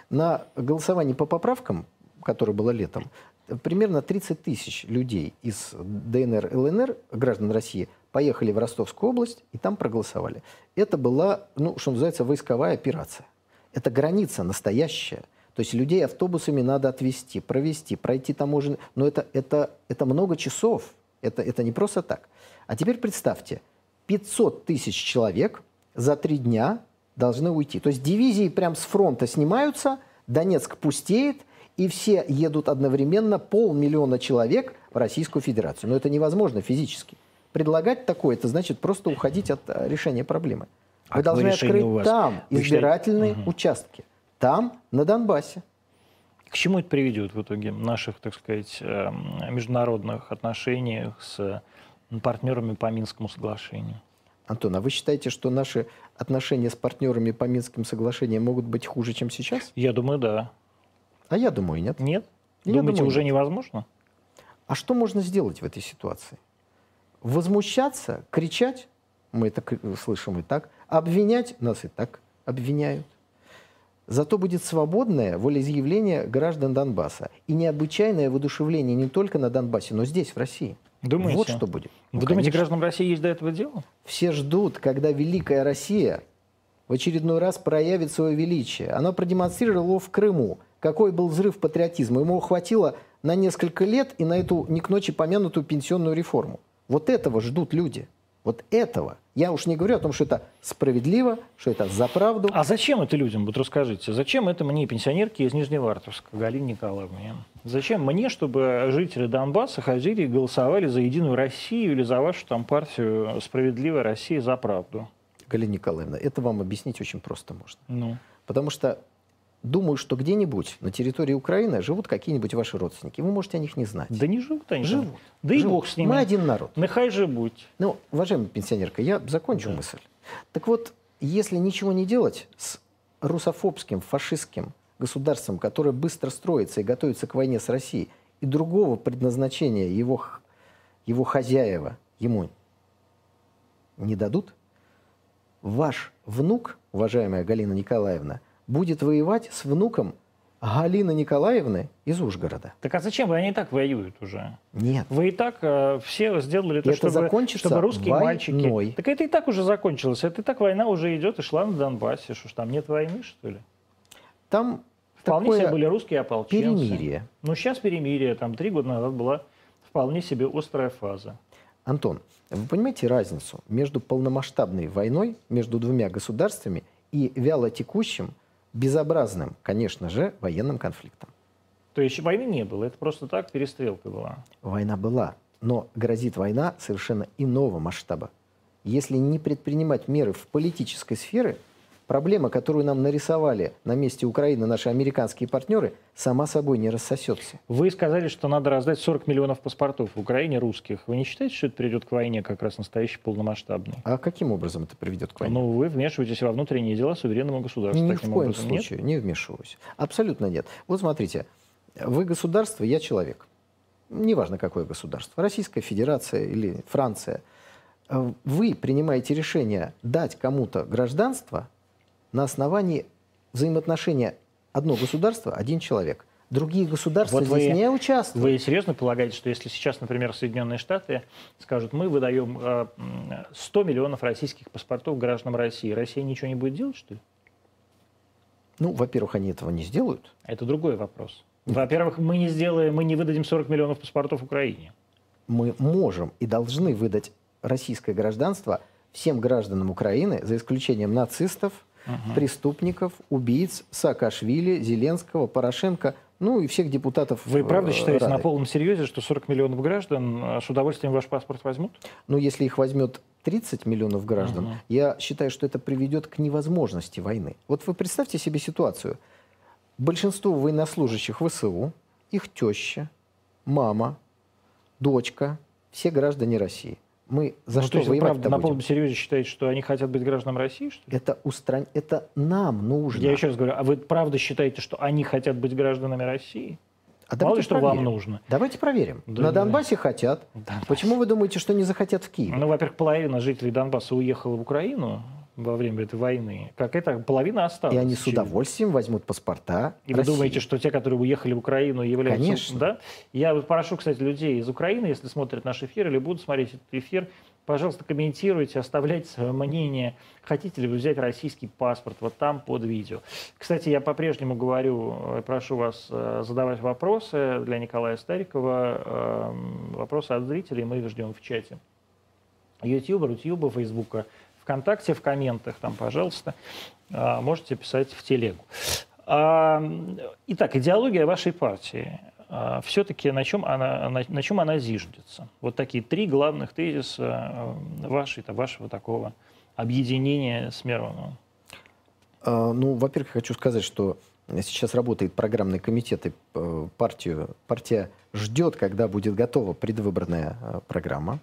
На голосовании по поправкам, которое было летом, примерно 30 тысяч людей из ДНР, ЛНР, граждан России, поехали в Ростовскую область и там проголосовали. Это была, ну, что называется, войсковая операция. Это граница настоящая. То есть людей автобусами надо отвезти, провести, пройти таможенный... Но это, это, это много часов. Это, это не просто так. А теперь представьте, 500 тысяч человек за три дня должны уйти. То есть дивизии прям с фронта снимаются, Донецк пустеет, и все едут одновременно, полмиллиона человек в Российскую Федерацию. Но это невозможно физически. Предлагать такое, это значит просто уходить от э, решения проблемы. А Вы какое должны открыть вас? там Вы считаете- избирательные Мгм. участки. Там, на Донбассе. К чему это приведет в итоге наших, так сказать, эм, международных отношениях с партнерами по Минскому соглашению? Антон, а вы считаете, что наши отношения с партнерами по Минским соглашениям могут быть хуже, чем сейчас? Я думаю, да. А я думаю, нет. Нет? Я Думаете, думаю, уже нет. невозможно? А что можно сделать в этой ситуации? Возмущаться, кричать, мы это слышим и так, обвинять, нас и так обвиняют. Зато будет свободное волеизъявление граждан Донбасса и необычайное воодушевление не только на Донбассе, но здесь, в России. Думаете? Вот что будет. Вы Ну, думаете, конечно. гражданам России есть до этого дело? Все ждут, когда Великая Россия в очередной раз проявит свое величие. Она продемонстрировала в Крыму, какой был взрыв патриотизма. Ему хватило на несколько лет и на эту не к ночи помянутую пенсионную реформу. Вот этого ждут люди. Вот этого. Я уж не говорю о том, что это справедливо, что это за правду. А зачем это людям? Вот расскажите. Зачем это мне, пенсионерке из Нижневартовска, Галине Николаевне? Зачем мне, чтобы жители Донбасса ходили и голосовали за Единую Россию или за вашу там партию «Справедливая Россия за правду»? Галина Николаевна, это вам объяснить очень просто можно. Ну, Потому что думаю, что где-нибудь на территории Украины живут какие-нибудь ваши родственники. Вы можете о них не знать. да не живут они там. Живут. Да и Живут. бог с ними. Мы один народ. Нехай живут. Ну, уважаемая пенсионерка, я закончу Да. мысль. Так вот, если ничего не делать с русофобским, фашистским государством, которое быстро строится и готовится к войне с Россией, и другого предназначения его, его хозяева ему не дадут, ваш внук, уважаемая Галина Николаевна, будет воевать с внуком Галины Николаевны из Ужгорода. Так а зачем? Они и так воюют уже. Нет. Вы и так э, все сделали то, это чтобы, закончится чтобы русские мальчики... войной. Так это и так уже закончилось. Это и так война уже идет и шла на Донбассе. Что ж там нет войны, что ли? Там Вполне такое себе были русские ополченцы. перемирие. Ну, сейчас перемирие. Там три года назад была вполне себе острая фаза. Антон, вы понимаете разницу между полномасштабной войной между двумя государствами и вяло текущим, безобразным, конечно же, военным конфликтом? То есть войны не было. Это просто так перестрелка была. Война была, но грозит война совершенно иного масштаба. Если не предпринимать меры в политической сфере, проблема, которую нам нарисовали на месте Украины наши американские партнеры, сама собой не рассосется. Вы сказали, что надо раздать 40 миллионов паспортов в Украине русских. Вы не считаете, что это приведет к войне как раз настоящей полномасштабной? А каким образом это приведет к войне? Ну, вы вмешиваетесь во внутренние дела суверенного государства. Ни в коем образом, нет? случае не вмешиваюсь. Абсолютно нет. Вот смотрите, вы государство, я человек. Неважно, какое государство. Российская Федерация или Франция. Вы принимаете решение дать кому-то гражданство на основании взаимоотношения одно государство, один человек. Другие государства Вот вы- здесь не участвуют. Вы серьезно полагаете, что если сейчас, например, Соединенные Штаты скажут, мы выдаем э, м, 100 миллионов российских паспортов гражданам России, Россия ничего не будет делать, что ли? Ну, во-первых, они этого не сделают. Это другой вопрос. Во-первых, мы не сделаем, мы не выдадим 40 миллионов паспортов Украине. мы можем и должны выдать российское гражданство всем гражданам Украины, за исключением нацистов, преступников, убийц, Саакашвили, Зеленского, Порошенко, ну и всех депутатов Вы правда э, считаете Рады. на полном серьезе, что 40 миллионов граждан э, с удовольствием ваш паспорт возьмут? Ну, если их возьмет 30 миллионов граждан, Мгм. я считаю, что это приведет к невозможности войны. Вот вы представьте себе ситуацию. Большинство военнослужащих ВСУ, их теща, мама, дочка, все граждане России. Мы за Ну, то что есть воевать правда, на полном серьезе считаете, что они хотят быть гражданами России, что ли? Это, устран... это нам нужно. Я еще раз говорю, а вы правда считаете, что они хотят быть гражданами России? А Мало ли, что вам проверим. нужно. Давайте проверим. Да, На да. Донбассе хотят. Донбасс. Почему вы думаете, что не захотят в Киеве? Ну, во-первых, половина жителей Донбасса уехала в Украину во время этой войны. Как это? Половина осталась. И они с удовольствием возьмут паспорта И вы России. думаете, что те, которые уехали в Украину, являются... Конечно. Да? Я прошу, кстати, людей из Украины, если смотрят наш эфир или будут смотреть этот эфир, пожалуйста, комментируйте, оставляйте свое мнение. Хотите ли вы взять российский паспорт вот там под видео. Кстати, я по-прежнему говорю, э, прошу вас э, задавать вопросы для Николая Старикова. э, Вопросы от зрителей, мы их ждем в чате. YouTube, Рутюба, Фейсбука, ВКонтакте, в комментах там, пожалуйста, а, можете писать в телегу. А, Итак, идеология вашей партии. Все-таки на чем она, на, на чем она зиждется? Вот такие три главных тезиса вашей, вашего такого объединения с Мироновым. А, Ну, во-первых, хочу сказать, что сейчас работает программный комитет, и э, партию, партия ждет, когда будет готова предвыборная программа.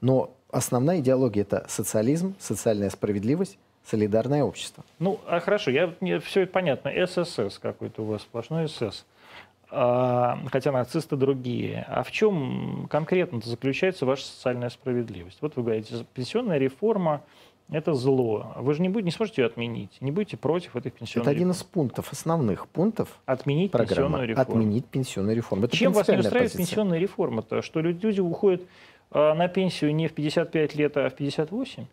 Но основная идеология – это социализм, социальная справедливость, солидарное общество. Ну, а хорошо, я, мне все это понятно. ССС какой-то у вас, сплошной СС. А, хотя нацисты другие. А в чем конкретно заключается ваша социальная справедливость? Вот вы говорите, пенсионная реформа – это зло. Вы же не, будете, не сможете ее отменить, не будете против этой пенсионной Это один реформы. из пунктов, основных пунктов Отменить программы. пенсионную реформу. Отменить пенсионную реформу. Это Чем вас не устраивает позиция. пенсионная реформа-то? Что люди, уходят на пенсию не в 55 лет, а в 58?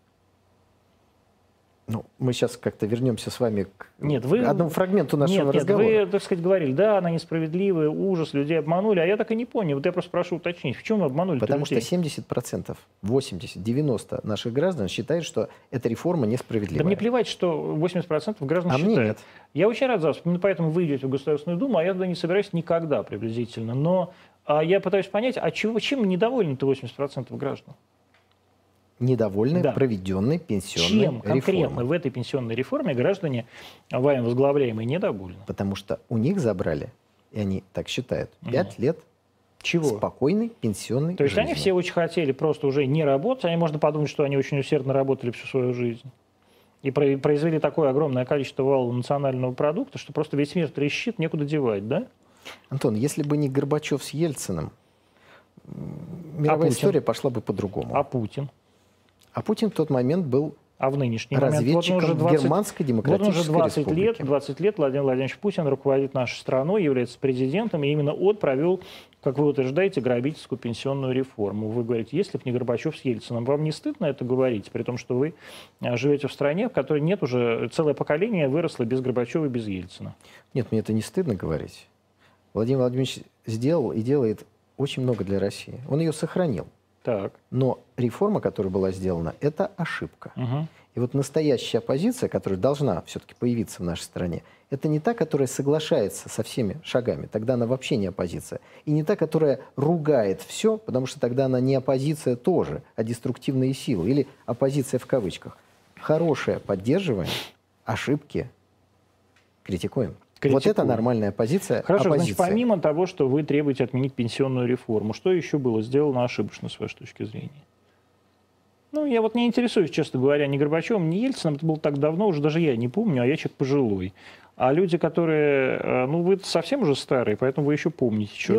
Ну, мы сейчас как-то вернемся с вами к Нет, вы- одному фрагменту нашего нет, нет, разговора. вы, так сказать, говорили, да, она несправедливая, ужас, людей обманули, а я так и не понял. Вот я просто прошу уточнить, в чем обманули Потому что людей? 70%, 80, 90 наших граждан считают, что эта реформа несправедливая. Да мне плевать, что 80% граждан А мне считают. нет. Я очень рад за вас, поэтому вы идете в Государственную Думу, а я туда не собираюсь никогда приблизительно. Но а, я пытаюсь понять, а чего, чем недовольны-то 80% граждан? Недовольны Да. проведенной пенсионной Чем конкретно реформой. в этой пенсионной реформе граждане, вами возглавляемые, недовольны? Потому что у них забрали, и они так считают, 5 лет Чего? спокойной пенсионной То есть жизни. они все очень хотели просто уже не работать, они можно подумать, что они очень усердно работали всю свою жизнь. И про- произвели такое огромное количество валового национального продукта, что просто весь мир трещит, некуда девать, да? Антон, если бы не Горбачев с Ельциным, мировая Путин? история пошла бы по-другому. А Путин? А Путин в тот момент был А в нынешний момент? Вот разведчиком уже в 20 Германской Вот демократической уже 20 лет, республике. 20 лет Владимир Владимирович Путин руководит нашей страной, является президентом, и именно он провел, как вы утверждаете, грабительскую пенсионную реформу. Вы говорите, если бы не Горбачев с Ельциным, вам не стыдно это говорить, при том, что вы а, живете в стране, в которой нет уже, целое поколение выросло без Горбачева и без Ельцина. Нет, мне это не стыдно говорить. Владимир Владимирович сделал и делает очень много для России. Он ее сохранил. Так. Но реформа, которая была сделана, это ошибка. Мгм. И вот настоящая оппозиция, которая должна все-таки появиться в нашей стране, это не та, которая соглашается со всеми шагами, тогда она вообще не оппозиция. И не та, которая ругает все, потому что тогда она не оппозиция тоже, а деструктивные силы, или оппозиция в кавычках. Хорошее поддерживание, ошибки критикуем. Критикуем. Вот это нормальная позиция Хорошо, оппозиции. значит, помимо того, что вы требуете отменить пенсионную реформу, что еще было сделано ошибочно, с вашей точки зрения? Ну, я вот не интересуюсь, честно говоря, ни Горбачевым, ни Ельцином. Это было так давно, уже даже я не помню, а я человек пожилой. А люди, которые... э, Ну, вы совсем уже старые, поэтому вы еще помните что.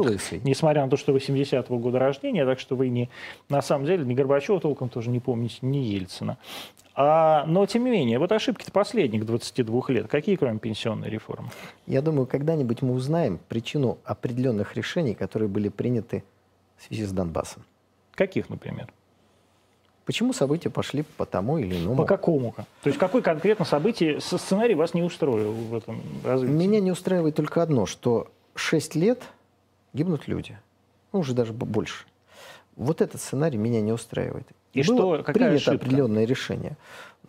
Несмотря на то, что вы 70-го года рождения, так что вы не... На самом деле, ни Горбачева толком тоже не помните, ни Ельцина. А, но, тем не менее, вот ошибки-то последних 22 лет. Какие, кроме пенсионной реформы? Я думаю, когда-нибудь мы узнаем причину определенных решений, которые были приняты в связи с Донбассом. Каких, например? Почему события пошли по тому или иному? По какому? То есть какой конкретно событие, со- сценарий вас не устроил в этом развитии? Меня не устраивает только одно, что 6 лет гибнут люди. Ну, уже даже больше. Вот этот сценарий меня не устраивает. И было что- какая принято ошибка? определенное решение.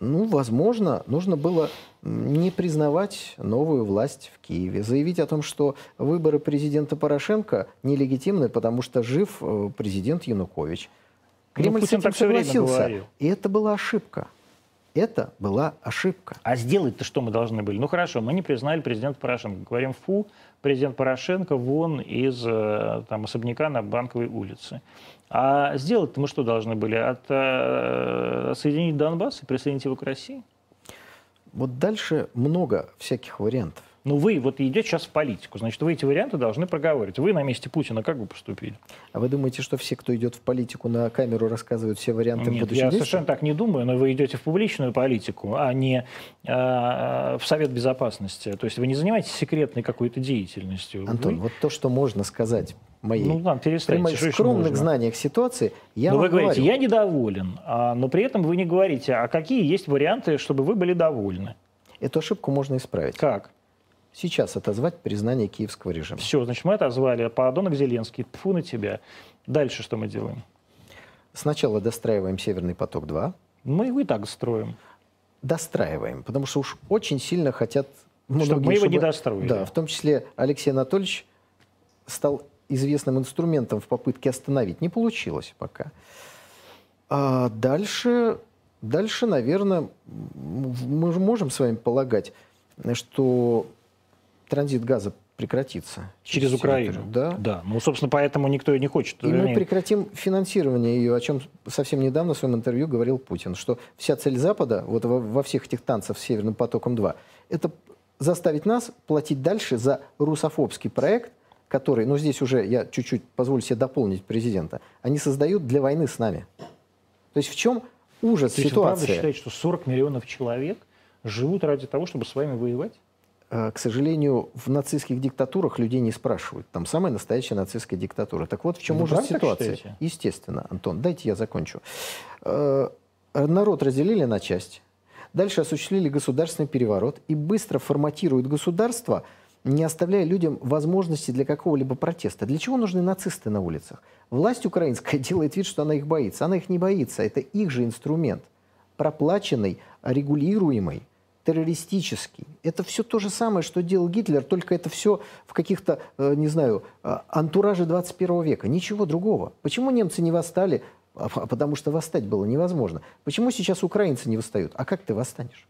Ну, возможно, нужно было не признавать новую власть в Киеве, заявить о том, что выборы президента Порошенко нелегитимны, потому что жив э, президент Янукович. Кремль с Ну, Путин этим так согласился. говорил. И это была ошибка. Это была ошибка. А сделать-то что мы должны были? Ну хорошо, мы не признали президента Порошенко. Говорим, фу, президент Порошенко вон из э, там, особняка на Банковой улице. А сделать-то мы что должны были? От, э, соединить Донбасс и присоединить его к России? Вот дальше много всяких вариантов. Ну вы вот идете сейчас в политику, значит, вы эти варианты должны проговаривать. Вы на месте Путина как бы поступили? А вы думаете, что все, кто идет в политику, на камеру рассказывают все варианты Нет, будущих я действий? совершенно так не думаю, но вы идете в публичную политику, а не э, в Совет Безопасности. То есть вы не занимаетесь секретной какой-то деятельностью. Антон, Вы- вот то, что можно сказать моей, ну ладно, при моих скромных можно? знаниях ситуации, я но вам вы говорите, говорю, я недоволен, а, но при этом вы не говорите, а какие есть варианты, чтобы вы были довольны. эту ошибку можно исправить. Как? Сейчас отозвать признание киевского режима. Все, значит, мы отозвали подонок Зеленский, тфу на тебя. Дальше что мы делаем? Сначала достраиваем «Северный поток-2», Мы его и так строим. достраиваем, потому что уж очень сильно хотят... Чтобы многие, мы его не достроили. Да, в том числе Алексей Анатольевич стал известным инструментом в попытке остановить. Не получилось пока. А дальше, дальше, наверное, мы же можем с вами полагать, что транзит газа прекратится. Через. Украину. Да. Да. Ну, собственно, поэтому никто и не хочет. И мы вернее, прекратим финансирование ее, о чем совсем недавно в своем интервью говорил Путин, что вся цель Запада вот во, во всех этих танцах с Северным потоком-2, это заставить нас платить дальше за русофобский проект, который, ну здесь уже я чуть-чуть позволю себе дополнить президента, они создают для войны с нами. То есть в чем ужас То есть вы правда ситуации? считаете, что 40 миллионов человек живут ради того, чтобы с вами воевать? Э, К сожалению, в нацистских диктатурах людей не спрашивают. Там самая настоящая нацистская диктатура. Так вот, в чем Вы ужас правда так ситуации? считаете? Естественно, Антон, дайте я закончу. Э, Народ разделили на части. Дальше осуществили государственный переворот и быстро форматируют государство, не оставляя людям возможности для какого-либо протеста. Для чего нужны нацисты на улицах? Власть украинская делает вид, что она их боится. Она их не боится. Это их же инструмент. Проплаченный, регулируемый, террористический. Это все то же самое, что делал Гитлер, только это все в каких-то, э, не знаю, э, антураже 21 века. Ничего другого. Почему немцы не восстали? А п- потому что восстать было невозможно. Почему сейчас украинцы не восстают? А как ты восстанешь?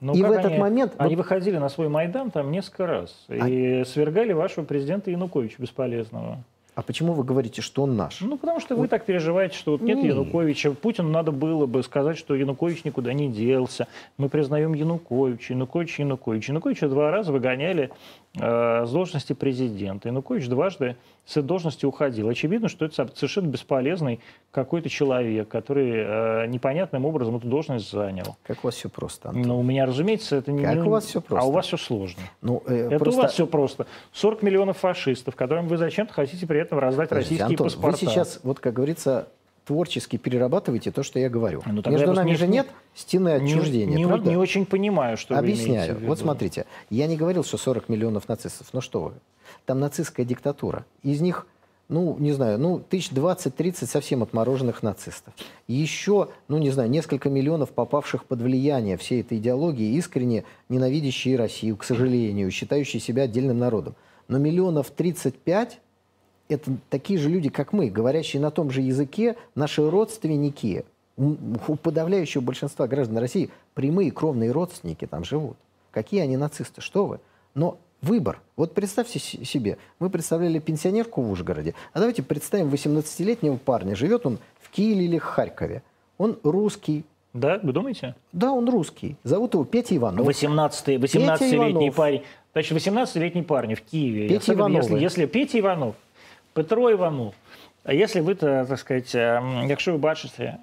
Ну, И в этот они- момент- Они вот- выходили на свой Майдан там несколько раз и свергали вашего президента Януковича бесполезного. А почему вы говорите, что он наш? Ну, потому что вы так переживаете, что вот нет Не. Януковича. Путину надо было бы сказать, что Янукович никуда не делся. Мы признаем Януковича, Янукович, Янукович. Януковича два раза выгоняли э, с должности президента. Янукович дважды с этой должности уходил. Очевидно, что это совершенно бесполезный какой-то человек, который э, непонятным образом эту должность занял. Как у вас все просто, Антон? Но у меня, разумеется, это не... Как ну, у вас всё просто. А у вас все сложно. Ну, э, Это просто- у вас все просто. 40 миллионов фашистов, которым вы зачем-то хотите при этом раздать Подождите, российские Антон, паспорта. вы сейчас, вот как говорится, творчески перерабатываете то, что я говорю. Ну, Между нами не- же нет стены Не- отчуждения, не, правда? не очень понимаю, что вы Объясняю. в виду. Вот смотрите, я не говорил, что 40 миллионов нацистов. Ну что вы, там нацистская диктатура. Из них, ну, не знаю, ну, тысяч 20-30 совсем отмороженных нацистов. Еще, ну, не знаю, несколько миллионов попавших под влияние всей этой идеологии, искренне ненавидящие Россию, к сожалению, считающие себя отдельным народом. Но миллионов 35 это такие же люди, как мы, говорящие на том же языке, наши родственники У подавляющего большинства граждан России прямые кровные родственники там живут. Какие они нацисты, что вы? Но выбор. Вот представьте себе, вы представляли пенсионерку в Ужгороде, а давайте представим 18-летнего парня. Живет он в Киеве или Харькове. Он русский. Да, вы думаете? Да, он русский. Зовут его Петя Иванов. 18-летний 18 парень. Значит, 18-летний парень в Киеве. Петя Иванов. Если, если Петя Иванов, Петро Иванов, а если ви, так сказать, якщо ви бачите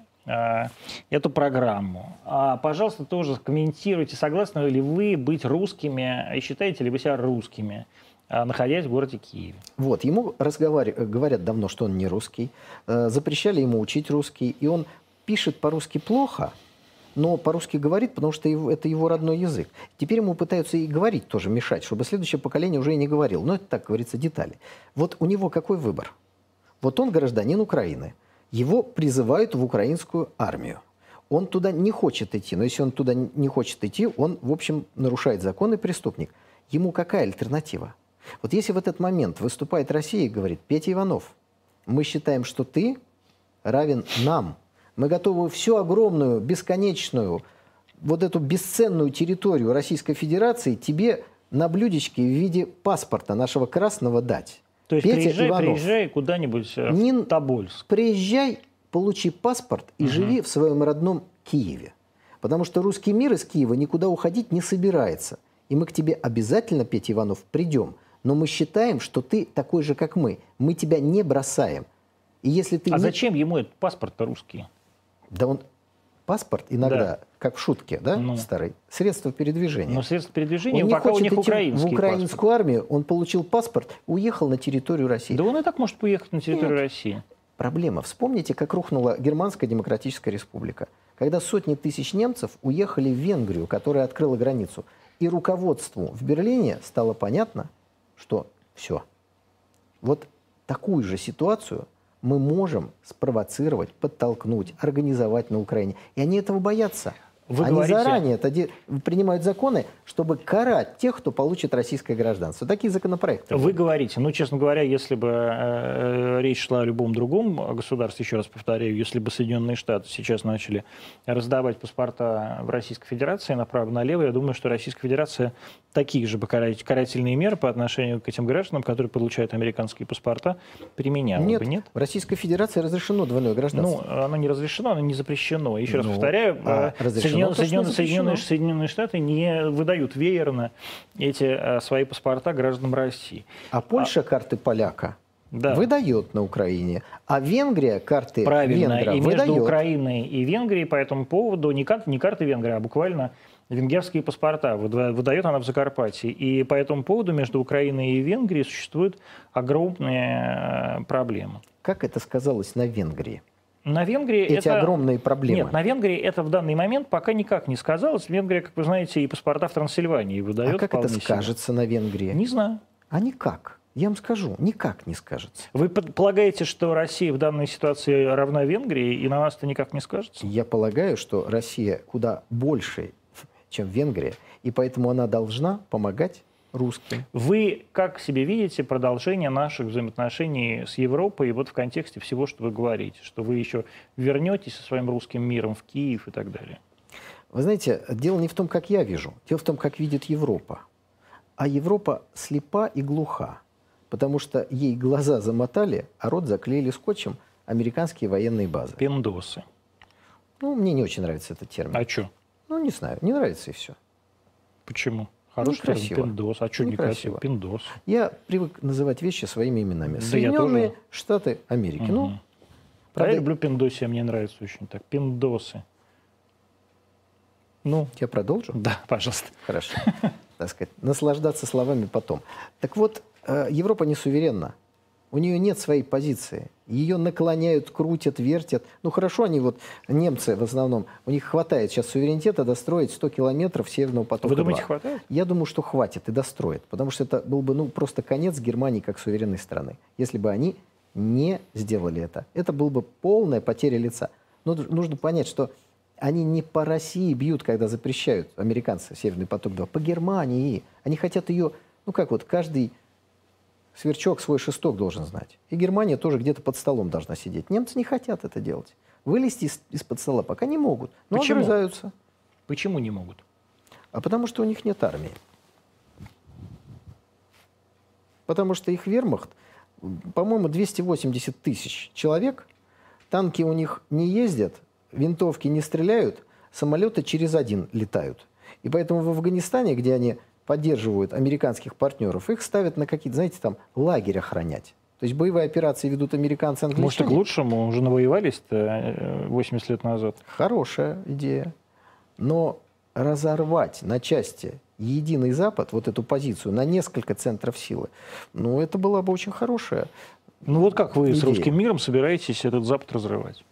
эту программу. Пожалуйста, тоже комментируйте, согласны ли вы быть русскими и считаете ли вы себя русскими, находясь в городе Киеве. Вот, ему разговар... говорят давно, что он не русский, э, запрещали ему учить русский, и он пишет по-русски плохо, но по-русски говорит, потому что это его родной язык. Теперь ему пытаются и говорить тоже мешать, чтобы следующее поколение уже и не говорило. Но это, так говорится, детали. Вот у него какой выбор? Вот он гражданин Украины – его призывают в украинскую армию. Он туда не хочет идти, но если он туда не хочет идти, он, в общем, нарушает закон и преступник. Ему какая альтернатива? Вот если в этот момент выступает Россия и говорит, Петя Иванов, мы считаем, что ты равен нам. Мы готовы всю огромную, бесконечную, вот эту бесценную территорию Российской Федерации тебе на блюдечке в виде паспорта нашего красного дать. То есть Петя приезжай, Иванов, приезжай куда-нибудь э, в не, Тобольск. Приезжай, получи паспорт и угу. живи в своем родном Киеве. Потому что русский мир из Киева никуда уходить не собирается. И мы к тебе обязательно, Петя Иванов, придем. Но мы считаем, что ты такой же, как мы. Мы тебя не бросаем. И если ты а не... зачем ему этот паспорт-то русский? Да он паспорт иногда, да. как в шутке, да, ну. старый, средство передвижения. Но средство передвижения он пока не у них украинский В украинскую паспорт. армию он получил паспорт, уехал на территорию России. Да он и так может уехать на территорию Нет. России. Проблема. Вспомните, как рухнула Германская Демократическая Республика. Когда сотни тысяч немцев уехали в Венгрию, которая открыла границу. И руководству в Берлине стало понятно, что все. Вот такую же ситуацию мы можем спровоцировать, подтолкнуть, организовать на Украине. И они этого боятся. Вы Они говорите... заранее это принимают законы, чтобы карать тех, кто получит российское гражданство. Такие законопроекты. Вы говорите, ну, честно говоря, если бы э, речь шла о любом другом государстве, еще раз повторяю, если бы Соединенные Штаты сейчас начали раздавать паспорта в Российской Федерации направо-налево, я думаю, что Российская Федерация такие же бы карательные меры по отношению к этим гражданам, которые получают американские паспорта, применяла нет, бы, нет? в Российской Федерации разрешено двойное гражданство. Ну, оно не разрешено, оно не запрещено. Еще ну, раз повторяю, а, э, Соединенные, Соединенные, Соединенные, Соединенные Штаты не выдают веерно эти а, свои паспорта гражданам России. А Польша а, карты поляка да. выдает на Украине, а Венгрия карты Правильно, венгра и между выдает. Украиной и Венгрией по этому поводу не карты, не карты Венгрии, а буквально венгерские паспорта выдает она в Закарпатье. И по этому поводу между Украиной и Венгрией существуют огромные э, проблемы. Как это сказалось на Венгрии? На Венгрии Эти это... огромные проблемы. Нет, на Венгрии это в данный момент пока никак не сказалось. Венгрия, как вы знаете, и паспорта в Трансильвании выдает. А как это скажется себе. на Венгрии? Не знаю. А никак. Я вам скажу, никак не скажется. Вы полагаете, что Россия в данной ситуации равна Венгрии, и на нас это никак не скажется? Я полагаю, что Россия куда больше, чем Венгрия, и поэтому она должна помогать русским. Вы как себе видите продолжение наших взаимоотношений с Европой, и вот в контексте всего, что вы говорите, что вы еще вернетесь со своим русским миром в Киев и так далее? Вы знаете, дело не в том, как я вижу, дело в том, как видит Европа. А Европа слепа и глуха, потому что ей глаза замотали, а рот заклеили скотчем американские военные базы. Пиндосы. Ну, мне не очень нравится этот термин. А что? Ну, не знаю, не нравится и все. Почему? Хороший красиво. Пиндос. А что некрасиво? некрасиво? Пиндос. Я привык называть вещи своими именами. Да Соединенные. Штаты Америки. Угу. Ну, правда... Я люблю пиндоси, мне нравится очень так. Пиндосы. Ну, я продолжу? Да, пожалуйста. Хорошо. Так сказать, наслаждаться словами потом. Так вот, э, Европа не суверенна. У нее нет своей позиции. Ее наклоняют, крутят, вертят. Ну хорошо, они вот, немцы в основном, у них хватает сейчас суверенитета достроить 100 километров Северного потока. Вы думаете, хватает? Я думаю, что хватит и достроят. Потому что это был бы ну, просто конец Германии как суверенной страны. Если бы они не сделали это. Это был бы полная потеря лица. Но нужно понять, что они не по России бьют, когда запрещают американцы Северный поток-2, по Германии. Они хотят ее, ну как вот, каждый сверчок свой шесток должен знать. И Германия тоже где-то под столом должна сидеть. Немцы не хотят это делать. Вылезти из- из-под стола пока не могут. Но Почему? огрызаются. Почему не могут? А потому что у них нет армии. Потому что их вермахт, по-моему, 280 тысяч человек. Танки у них не ездят, винтовки не стреляют, самолеты через один летают. И поэтому в Афганистане, где они поддерживают американских партнеров, их ставят на какие-то, знаете, там лагерь охранять. То есть боевые операции ведут американцы, англичане. Может, и к лучшему уже навоевались-то э, 80 лет назад. Хорошая идея. Но разорвать на части единый Запад, вот эту позицию, на несколько центров силы, ну, это была бы очень хорошая. Ну вот как вы с Идея. русским миром собираетесь этот Запад разрывать?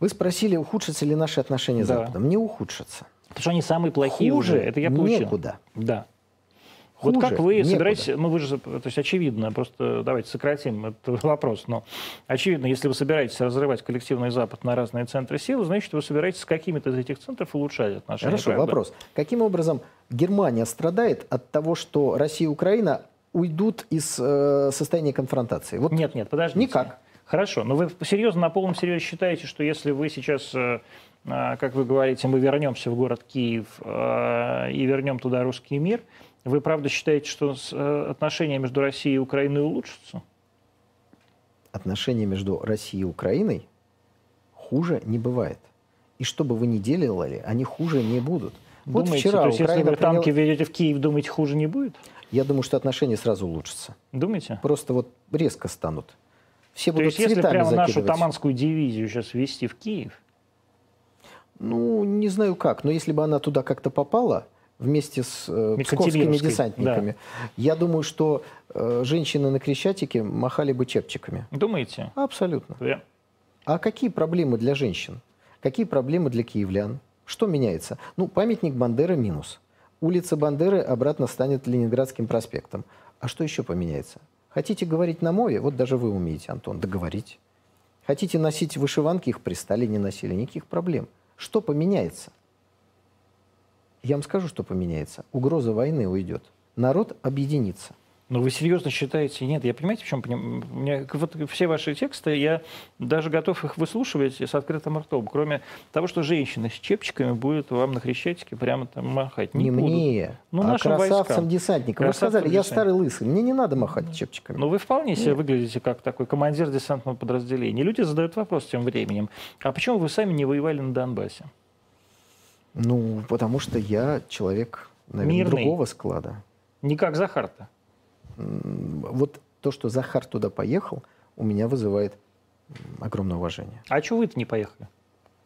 Вы спросили, ухудшатся ли наши отношения с Да. Западом. Не ухудшатся. Потому что они самые плохие Хуже уже. Это я получил. некуда. Да. Вот Хуже как вы некуда. собираетесь, ну вы же, то есть очевидно, просто давайте сократим этот вопрос, но очевидно, если вы собираетесь разрывать коллективный Запад на разные центры силы, значит, вы собираетесь с какими-то из этих центров улучшать отношения. Хорошо, правда? вопрос. Каким образом Германия страдает от того, что Россия и Украина уйдут из э, состояния конфронтации? Вот Нет, нет, подождите. Никак. Хорошо, но вы серьезно, на полном серьезе считаете, что если вы сейчас, э, как вы говорите, мы вернемся в город Киев э, и вернем туда русский мир, вы правда считаете, что э, отношения между Россией и Украиной улучшатся? отношения между Россией и Украиной хуже не бывает. И что бы вы ни делали, они хуже не будут. Вот Думаете, вчера то есть если Украина вы танки приняла- ведете в Киев, думаете, хуже не будет? Я думаю, что отношения сразу улучшатся. Думаете? Просто вот резко станут. Все То будут есть если прямо нашу закидывать. Таманскую дивизию сейчас ввести в Киев, Ну, не знаю как, но если бы она туда как-то попала, вместе с э, псковскими десантниками, я думаю, что э, женщины на Крещатике махали бы чепчиками. думаете? Абсолютно. Да. А какие проблемы для женщин? Какие проблемы для киевлян? Что меняется? Ну, памятник Бандеры минус. Улица Бандеры обратно станет Ленинградским проспектом. А что еще поменяется? Хотите говорить на мове? Вот даже вы умеете, Антон, договорить. Хотите носить вышиванки? Их при Сталине носили. Никаких проблем. Что поменяется? Я вам скажу, что поменяется. Угроза войны уйдет. Народ объединится. Но вы серьезно считаете? Нет, я понимаете, в чем меня вот все ваши тексты, я даже готов их выслушивать с открытым ртом, кроме того, что женщина с чепчиками будет вам на Хрещатике прямо там махать. Не, будут. мне, Ну, а нашим красавцам-десантникам. Вы сказали, я старый лысый, мне не надо махать чепчиками. Но вы вполне себе выглядите как такой командир десантного подразделения. Люди задают вопрос тем временем. А почему вы сами не воевали на Донбассе? Ну, потому что я человек, наверное, Мирный. другого склада. Не как Захарта. Вот то, что Захар туда поехал, у меня вызывает огромное уважение. А чего вы-то не поехали,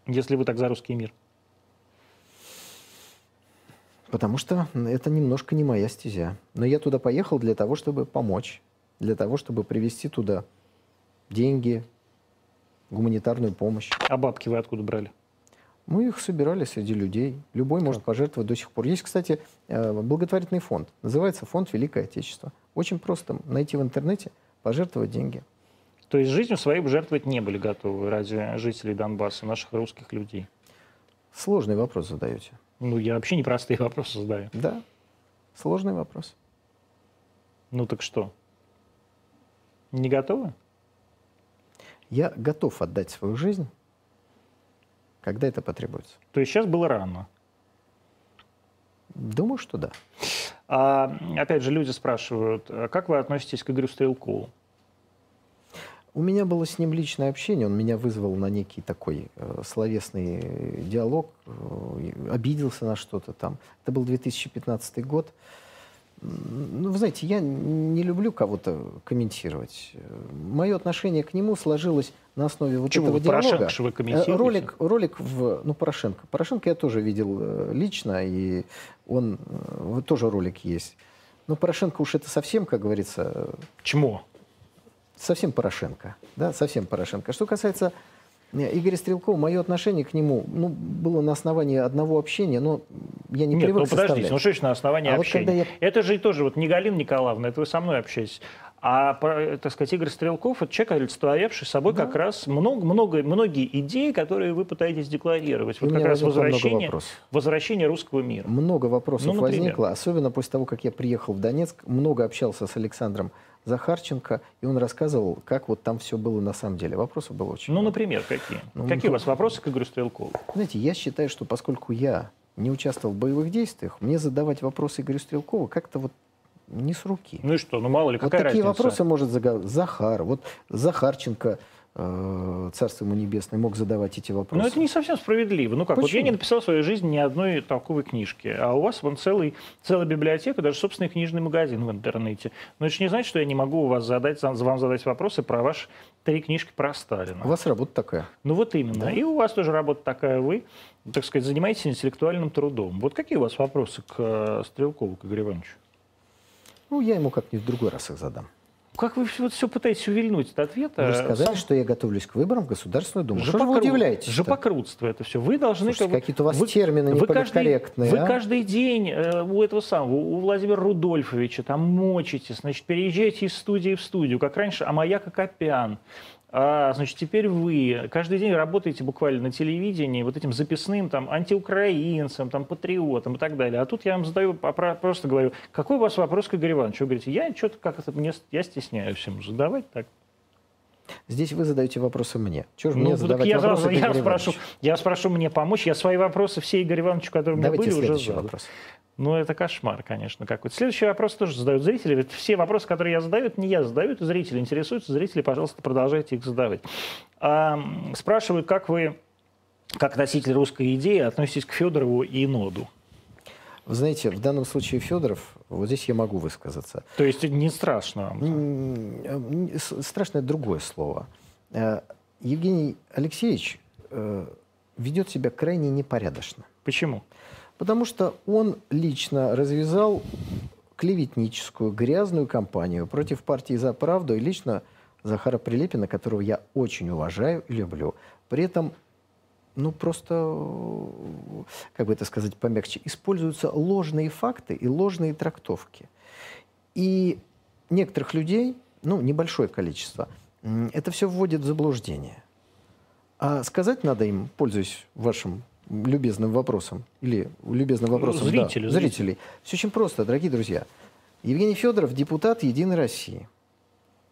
если вы так за русский мир? Потому что это немножко не моя стезя. Но я туда поехал для того, чтобы помочь, для того, чтобы привезти туда деньги, гуманитарную помощь. А бабки вы откуда брали? Мы их собирали среди людей. Любой может пожертвовать до сих пор. Есть, кстати, э, благотворительный фонд. Называется фонд Великое Отечество. Очень просто найти в интернете, пожертвовать деньги. То есть жизнью своей бы жертвовать не были готовы ради жителей Донбасса, наших русских людей? Сложный вопрос задаете. Ну, я вообще непростые вопросы задаю. Да, сложный вопрос. Ну так что? Не готовы? Я готов отдать свою жизнь, когда это потребуется. То есть сейчас было рано. Думаю, что да. А, опять же, люди спрашивают, а как вы относитесь к Игорю Стрелкову? У меня было с ним личное общение, он меня вызвал на некий такой э, словесный э, диалог, э, обиделся на что-то там. Это был 2015 год. Ну, вы знаете, я не люблю кого-то комментировать. Мое отношение к нему сложилось на основе вот Чего этого вы Порошенко диалога. вы Э, комментируете? Ролик, ролик в... Ну, Порошенко. Порошенко я тоже видел э, лично, и он... э, Вот тоже ролик есть. Но Порошенко уж это совсем, как говорится, Чмо? совсем Порошенко. Да, совсем Порошенко. Что касается Игоря Стрелкова, мое отношение к нему ну, было на основании одного общения, но я не Нет, привык ну подождите, составлять. ну что значит на основании А вот общения? когда я- Это же и тоже, вот не Галина Николаевна, это вы со мной общаетесь. А, так сказать, Игорь Стрелков, это человек, олицетворявший собой как раз много, много, многие идеи, которые вы пытаетесь декларировать. Вот как раз возвращение, возвращение русского мира. Много вопросов Ну, например. возникло, особенно после того, как я приехал в Донецк, много общался с Александром Захарченко, и он рассказывал, как вот там все было на самом деле. Вопросов было очень Ну, много. например, какие? Ну, какие ну, у вас вопросы к Игорю Стрелкову? Знаете, я считаю, что поскольку я не участвовал в боевых действиях, мне задавать вопросы Игорю Стрелкову как-то вот не с руки. Ну и что? Ну, мало ли, Вот какая такие разница? вопросы может задавать Захар. Вот Захарченко, э, царство ему небесное, мог задавать эти вопросы. Ну, это не совсем справедливо. Ну как, вот я Почему? не написал в своей жизни ни одной толковой книжки, а у вас вон целый, целая библиотека, даже собственный книжный магазин в интернете. Но это же не значит, что я не могу у вас задать, вам задать вопросы про ваши три книжки про Сталина. У вас работа такая. Ну вот именно. Да. И у вас тоже работа такая, вы, так сказать, занимаетесь интеллектуальным трудом. Вот какие у вас вопросы к э, Стрелкову, к Игорю Ивановичу? Ну, я ему как-нибудь в другой раз их задам. Как вы все, вот все пытаетесь увильнуть от ответа? Вы же сказали, Сам- что я готовлюсь к выборам в Государственную Думу. Что же вы Жопокру- удивляетесь? Жопокрутство это все. Вы должны... Слушайте, как какие-то у вас вы- термины вы каждый, неполиткорректные, вы а? каждый день э, у этого самого, у Владимира Рудольфовича там мочите, значит, переезжаете из студии в студию, как раньше, а моя Акопян. А, значит, теперь вы каждый день работаете буквально на телевидении вот этим записным там антиукраинцем, там патриотом и так далее. А тут я вам задаю, про- просто говорю, какой у вас вопрос к Игорю Ивановичу? Вы говорите, я что-то как-то, мне, я стесняюсь ему задавать так. Здесь вы задаете вопросы мне. Чего же Ну, мне задавать я, вопросы я Игорю спрошу, я спрошу мне помочь. Я свои вопросы все Игорю Ивановичу, которые у меня Давайте были, уже задал. вопрос. Ну, это кошмар, конечно, какой-то. Следующий вопрос тоже задают зрители. Ведь все вопросы, которые я задаю, это не я задаю, это зрители интересуются. Зрители, пожалуйста, продолжайте их задавать. А, спрашивают, как вы, как носитель русской идеи, относитесь к Федорову и Ноду? Вы знаете, в данном случае Федоров, вот здесь я могу высказаться. То есть не страшно с- Страшно это другое слово. Э, Евгений Алексеевич э, ведет себя крайне непорядочно. Почему? Потому что он лично развязал клеветническую, грязную кампанию против партии «За правду» и лично Захара Прилепина, которого я очень уважаю и люблю. При этом, ну просто, э, как бы это сказать помягче, используются ложные факты и ложные трактовки. И некоторых людей, ну небольшое количество, это все вводит в заблуждение. А сказать надо им, пользуясь вашим любезным вопросом, или любезным вопросом да, Зрителю, зрителей. Все очень просто, дорогие друзья. Евгений Федоров – депутат «Единой России».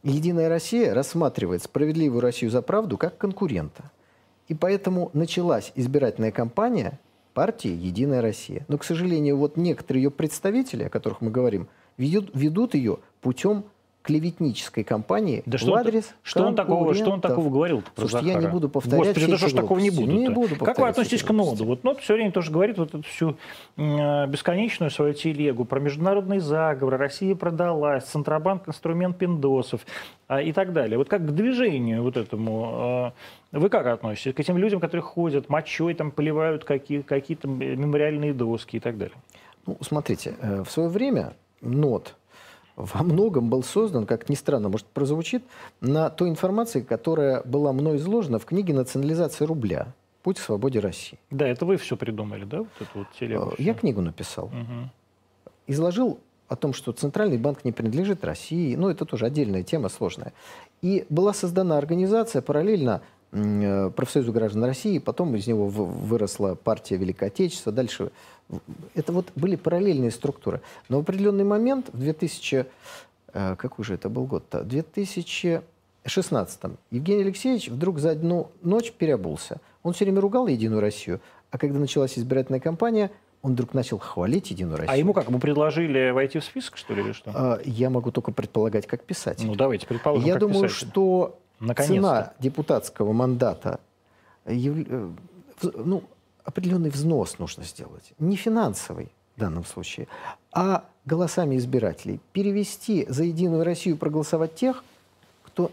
«Единая Россия» рассматривает «Справедливую Россию за правду» как конкурента. И поэтому началась избирательная кампания партии «Единая Россия». Но, к сожалению, вот некоторые ее представители, о которых мы говорим, ведут, ведут ее путем клеветнической кампании Да в что, он, адрес что, он такого, что он такого говорил про Слушайте, я Захара? не буду повторять Господи, да что ж такого не буду Не буду Как вы относитесь к ноду? Вот НОД все время тоже говорит вот эту всю м, бесконечную свою телегу про международный заговор, Россия продалась, Центробанк инструмент пиндосов а, и так далее. Вот как к движению вот этому а, вы как относитесь? К этим людям, которые ходят, мочой там поливают какие, какие-то мемориальные доски и так далее? Ну, смотрите, э, в свое время НОТ во многом был создан, как ни странно, может, прозвучит, на той информации, которая была мной изложена в книге «Национализация рубля. Путь к свободе России». Да, это вы все придумали, да, вот эту вот телегу? Э, Я книгу написал. Мгм. изложил о том, что Центральный банк не принадлежит России. Ну, это тоже отдельная тема, сложная. И была создана организация параллельно профсоюзу граждан России, потом из него выросла партия Великое Отечество, дальше... Это вот были параллельные структуры. Но в определенный момент, в 2000... э, Какой же это был год-то? 2016 Евгений Алексеевич вдруг за одну ночь переобулся. Он все время ругал Единую Россию, а когда началась избирательная кампания, он вдруг начал хвалить Единую Россию. А ему как, ему предложили войти в список, что ли, или что? А, Я могу только предполагать, как писатель. Ну, давайте предположим, Я как думаю, писатель. что. Цена депутатского мандата, э, ну, определенный взнос нужно сделать. Не финансовый в данном случае, а голосами избирателей. Перевести за Единую Россию, проголосовать тех, кто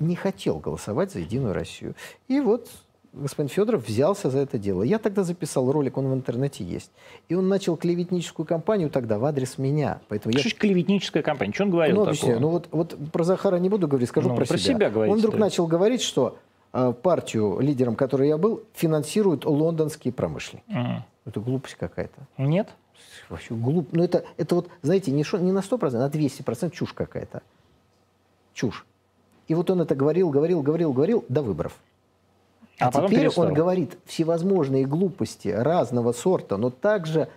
не хотел голосовать за Единую Россию. И вот господин Федоров взялся за это дело. Я тогда записал ролик, он в интернете есть. И он начал клеветническую кампанию тогда в адрес меня. Поэтому я Что значит клеветническая кампания? Что он говорил ну, такого? объясняю. Ну вот, вот про Захара не буду говорить, скажу Ну, про, про себя говорите, Он вдруг начал говорить, что э, партию, лидером которой я был, финансируют лондонские промышленники. Мгм. Это глупость какая-то. Нет? Вообще глуп. Ну это, это вот, знаете, не, шо- не на 100%, а на 200% чушь какая-то. Чушь. И вот он это говорил, говорил, говорил, говорил до выборов. А А, потом теперь перестал. он говорит всевозможные глупости разного сорта, но также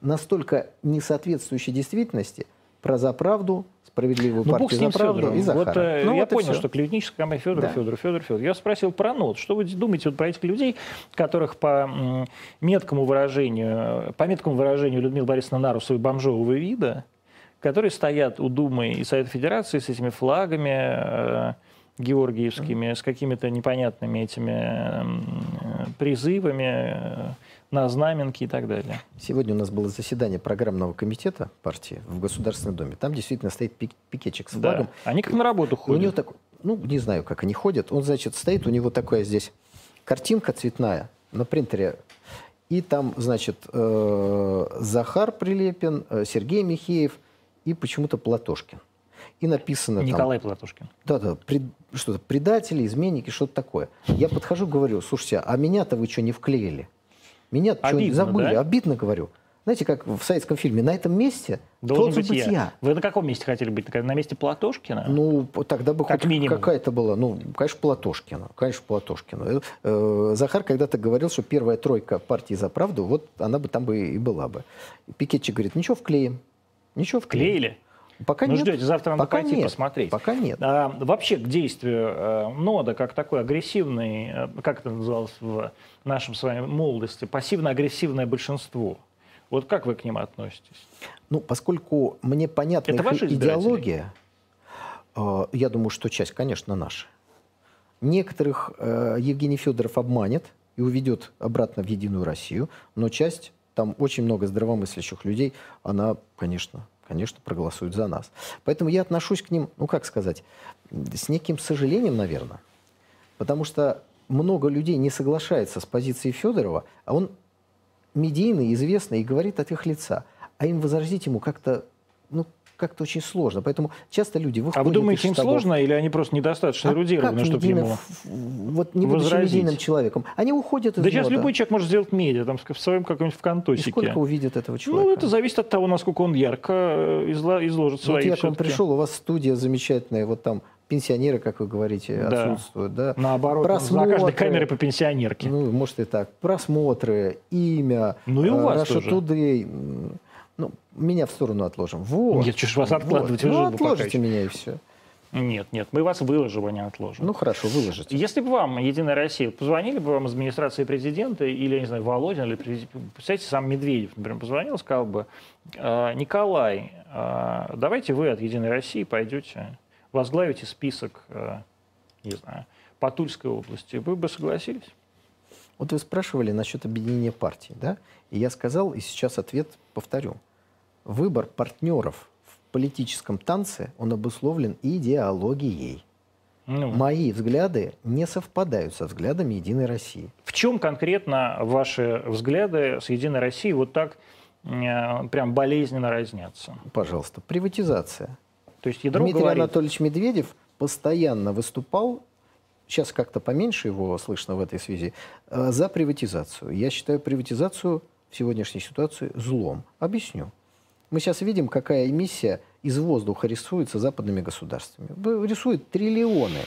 настолько не соответствующие действительности, про заправду, справедливую ну, партию с ним за правду и Захара. Вот, э, ну, я вот понял, что клеветническая компания Федор, Да. Федор, Федор, Федор. Я спросил про НОТ. Что вы думаете вот про этих людей, которых по меткому выражению, по меткому выражению Людмилы Борисовны Нарусовой бомжового вида, которые стоят у Думы и Совета Федерации с этими флагами э, георгиевскими, с какими-то непонятными этими м, э, призывами э, на знаменки и так далее. Сегодня у нас было заседание программного комитета партии в Государственном Доме. Там действительно стоит пик- пикетчик с Да. флагом. Они как на работу И У него ходят. так, ну, не знаю, как они ходят. Он, значит, стоит, у него такая здесь картинка цветная на принтере. И там, значит, э, Захар Прилепин, э, Сергей Михеев и почему-то Платошкин. И написано там... Николай Платошкин. Да-да, пред- что-то предатели, изменники, что-то такое. Я подхожу, говорю, слушайте, а меня-то вы что, не вклеили? Меня что, Обидно, забыли? да? Обидно, говорю. Знаете, как в советском фильме, на этом месте Должен должен быть я. Вы на каком месте хотели быть? На месте Платошкина? Ну, тогда бы Как хоть минимум. какая-то была, ну, конечно, Платошкина, конечно, Платошкина. Э, э, Захар когда-то говорил, что первая тройка партии «За правду», вот она бы там бы и была бы. Пикетчик говорит, ничего, вклеим. Ничего, вклеим. Клеили? Пока Ну, нет. ждете, завтра надо Пока пойти нет. посмотреть. Пока нет. А, вообще к действию э, нода как такой агрессивный, э, как это называлось в нашем с вами молодости, пассивно-агрессивное большинство. Вот как вы к ним относитесь? Ну, поскольку мне понятна Это их идеология, э, я думаю, что часть, конечно, наша. Некоторых э, Евгений Федоров обманет и уведет обратно в Единую Россию, но часть, там очень много здравомыслящих людей, она, конечно, конечно, проголосует за нас. Поэтому я отношусь к ним, ну, как сказать, с неким сожалением, наверное. Потому что много людей не соглашается с позицией Федорова, а он медийный, известный и говорит от их лица. А им возразить ему как-то, ну, как-то очень сложно. Поэтому часто люди выходят А вы думаете, им штабов. сложно или они просто недостаточно А эрудированы, чтобы ему... Вот не будучи медийным человеком. Они уходят из Да сейчас любой человек может сделать медиа, там, в своем каком-нибудь И вконтосике. сколько увидят этого человека? Ну, это зависит от того, насколько он ярко э, изложит Вот свои я к вам пришел, у вас студия замечательная, вот там пенсионеры, как вы говорите, Да. отсутствуют. Да? Наоборот, Просмотры. каждой камерой по пенсионерке. Ну, может и так. Просмотры, имя, Ну и у э, вас Russia тоже. Today. Ну, меня в сторону отложим. Вот. Нет, ж вас Вот. откладывать, вы Ну, отложите меня и все. Нет, нет, мы вас выложим, а не отложим. Ну, хорошо, выложите. Если бы вам Единая Россия, позвонили бы вам из администрации президента, или, я не знаю, Володин, или, представьте, сам Медведев, например, позвонил, сказал бы, «А, Николай, а, давайте вы от Единой России пойдете, возглавите список, а, не знаю, по Тульской области, вы бы согласились? Вот вы спрашивали насчет объединения партий, да? И я сказал, и сейчас ответ повторю. Выбор партнеров в политическом танце, он обусловлен идеологией. Ну, Мои взгляды не совпадают со взглядами Единой России. в чем конкретно ваши взгляды с Единой Россией вот так э, прям болезненно разнятся? Пожалуйста, приватизация. То есть ядро Дмитрий говорит, Анатольевич Медведев постоянно выступал, сейчас как-то поменьше его слышно в этой связи, э, за приватизацию. Я считаю приватизацию в сегодняшней ситуации злом. Объясню. Мы сейчас видим, какая эмиссия из воздуха рисуется западными государствами. Рисуют триллионы.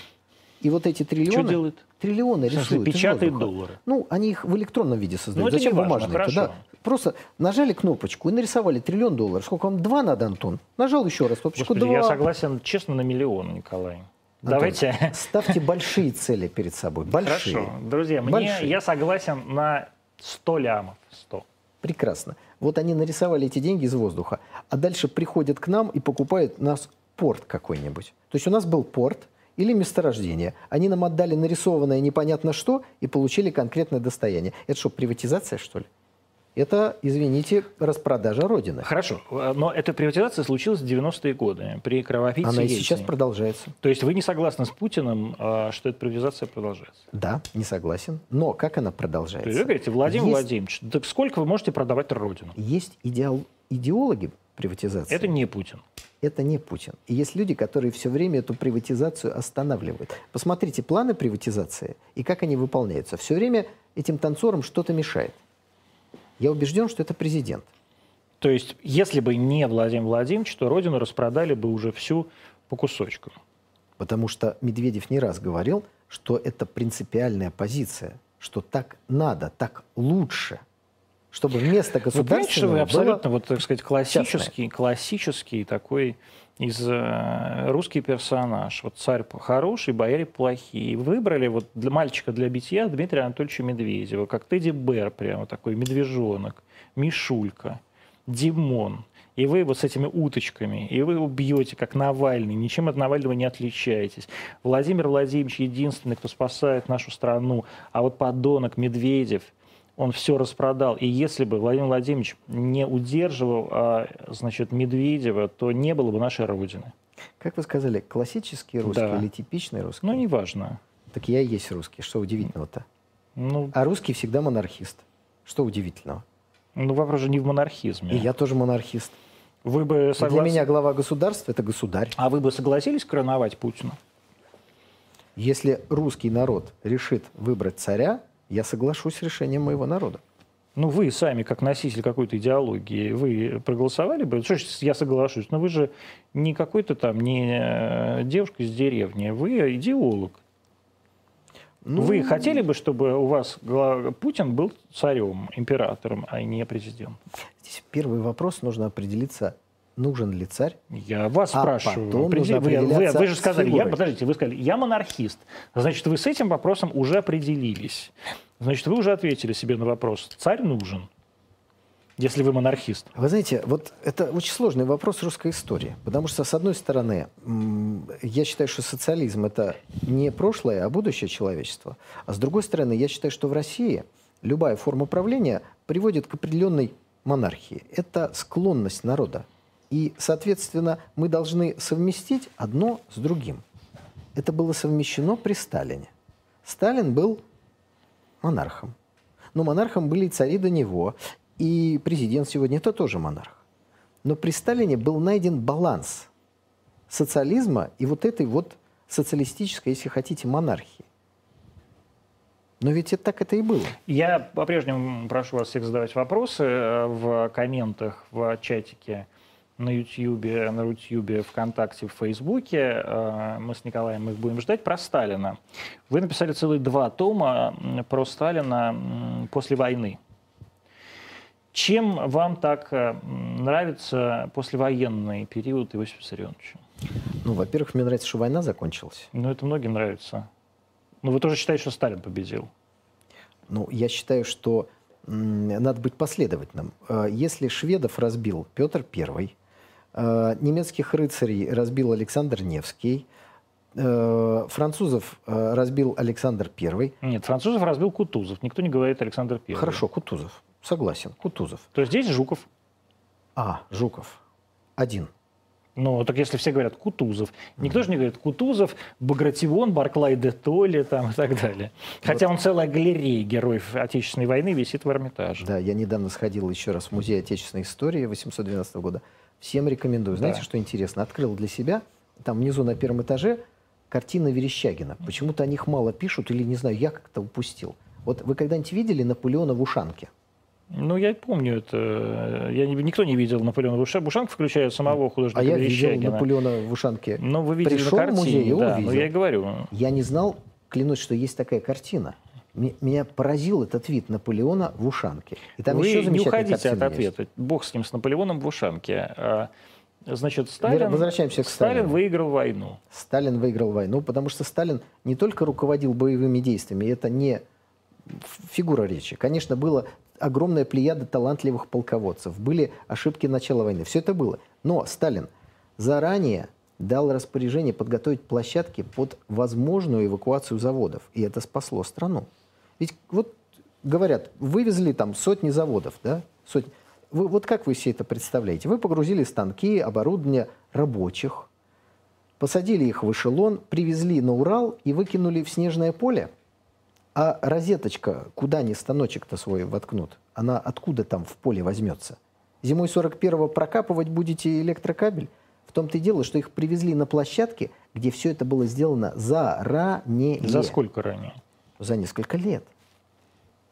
И вот эти триллионы... делает? Триллионы В смысле, рисуют воздуха. доллары? Ну, они их в электронном виде создают. Ну, Зачем важно, бумажные? Да. Просто нажали кнопочку и нарисовали триллион долларов. Сколько вам? Два надо, Антон? Нажал еще раз кнопочку. Господи, два. я согласен, честно, на миллион, Николай. Антон, Давайте. Ставьте большие цели перед собой. Большие. Хорошо. Друзья, мне, Большие. я согласен на 100 лямов. 100. Прекрасно. Вот они нарисовали эти деньги из воздуха, а дальше приходят к нам и покупают нас порт какой-нибудь. То есть у нас был порт или месторождение. Они нам отдали нарисованное непонятно что и получили конкретное достояние. Это что, приватизация, что ли? Это, извините, распродажа Родины. Хорошо. Но эта приватизация случилась в 90-е годы при кровопийце Она и Ельцине. сейчас продолжается. То есть вы не согласны с Путиным, э, что эта приватизация продолжается? Да, не согласен. Но как она То есть продолжается? вы говорите, Владимир Есть- Владимирович, так сколько вы можете продавать Родину? Есть идеал- идеологи приватизации. Это не Путин. Это не Путин. И есть люди, которые все время эту приватизацию останавливают. Посмотрите планы приватизации и как они выполняются. Все время этим танцорам что-то мешает. Я убежден, что это президент. То есть, если бы не Владимир Владимирович, то Родину распродали бы уже всю по кусочкам. Потому что Медведев не раз говорил, что это принципиальная позиция, что так надо, так лучше. чтобы вместо Вы понимаете, что государственного вы было абсолютно, вот, так сказать, частное. классический, классический такой из э, русский персонаж. Вот царь хороший, бояре плохие. Выбрали вот для мальчика для битья Дмитрия Анатольевича Медведева, как Тедди Бэр, прямо такой медвежонок, Мишулька, Димон. И вы вот с этими уточками, и вы его бьете, как Навальный, ничем от Навального не отличаетесь. Владимир Владимирович единственный, кто спасает нашу страну. А вот подонок Медведев, он все распродал. И если бы Владимир Владимирович не удерживал, а, значит, Медведева, то не было бы нашей Родины. Как вы сказали, классический русский Да. или типичный русский? Ну, неважно. Так я и есть русский. Что удивительного-то? Ну, А русский всегда монархист. Что удивительного? ну, вопрос же не в монархизме. И я тоже монархист. Вы бы соглас- Для меня глава государства – это государь. А вы бы согласились короновать Путина? Если русский народ решит выбрать царя, я соглашусь с решением моего народа. Ну, вы сами, как носитель какой-то идеологии, вы проголосовали бы? Что ж, я соглашусь, но вы же не какой-то там, не э, девушка из деревни, вы идеолог. Ну, Вы хотели бы, чтобы у вас Путин был царем, императором, а не президентом? Здесь первый вопрос нужно определиться, нужен ли царь. Я вас А спрашиваю. нужно вы, вы- вы же сказали, я, подождите, вы сказали, я монархист. Значит, вы с этим вопросом уже определились. Значит, вы уже ответили себе на вопрос, царь нужен, если вы монархист. Вы знаете, вот это очень сложный вопрос русской истории. Потому что, с одной стороны, я считаю, что социализм – это не прошлое, а будущее человечества. А с другой стороны, я считаю, что в России любая форма правления приводит к определенной монархии. Это склонность народа. И, соответственно, мы должны совместить одно с другим. Это было совмещено при Сталине. Сталин был монархом. Но монархом были и цари до него. И президент сегодня это тоже монарх. Но при Сталине был найден баланс социализма и вот этой вот социалистической, если хотите, монархии. Но ведь это, так это и было. Я по-прежнему прошу вас всех задавать вопросы э, в комментах, в чатике на YouTube, на Рутюбе, ВКонтакте, в Фейсбуке. Э, Мы с Николаем их будем ждать. Про Сталина. Вы написали целых два тома про Сталина после войны. Чем вам так э, нравится послевоенный период Иосифа Виссарионовича? Ну, во-первых, мне нравится, что война закончилась. Ну, это многим нравится. Но вы тоже считаете, что Сталин победил? Ну, я считаю, что надо быть последовательным. Э, Если шведов разбил Петр э, немецких рыцарей разбил Александр Невский, э, французов э, разбил Александр I, Нет, французов разбил Кутузов. Никто не говорит Александр Первый. Хорошо, Кутузов. Согласен, Кутузов. То есть здесь Жуков. А, Жуков. Один. Ну, так если все говорят Кутузов, никто же не говорит Кутузов, Багратион, Барклай де Толли там, и так далее. Хотя он целая галерея героев Отечественной войны висит в Эрмитаже. Да, я недавно сходил еще раз в Музей Отечественной истории 812 года. Всем рекомендую. Знаете, Да. что интересно? Открыл для себя, там внизу на первом этаже, картины Верещагина. Почему-то о них мало пишут, или, не знаю, я как-то упустил. Вот вы когда-нибудь видели Наполеона в ушанке? Ну, я помню это. Я, не- никто не видел Наполеона Буша- Бушанка, включая самого художника А я видел Верещагина. Наполеона в ушанке. Ну, вы видели Пришел на в картине, музей и да. Ну, увидел. я и говорю. Я не знал, клянусь, что есть такая картина. Ме- Меня поразил этот вид Наполеона в ушанке. И там Вы еще не уходите от картина есть. ответа. Бог с ним, с Наполеоном в Ушанке. А, Значит, Сталин, возвращаемся к Сталин Сталину. выиграл войну. Сталин выиграл войну, потому что Сталин не только руководил боевыми действиями, это не фигура речи. Конечно, было огромная плеяда талантливых полководцев, были ошибки начала войны, все это было. Но Сталин заранее дал распоряжение подготовить площадки под возможную эвакуацию заводов, и это спасло страну. Ведь вот говорят, вывезли там сотни заводов, да, сотни. Вы, вот как вы себе это представляете? Вы погрузили станки, оборудование рабочих, посадили их в эшелон, привезли на Урал и выкинули в снежное поле. А розеточка, куда они станочек-то свой воткнут, она откуда там в поле возьмется? Зимой 41-го прокапывать будете электрокабель? В том-то и дело, что их привезли на площадке, где все это было сделано заранее. За сколько ранее? За несколько лет.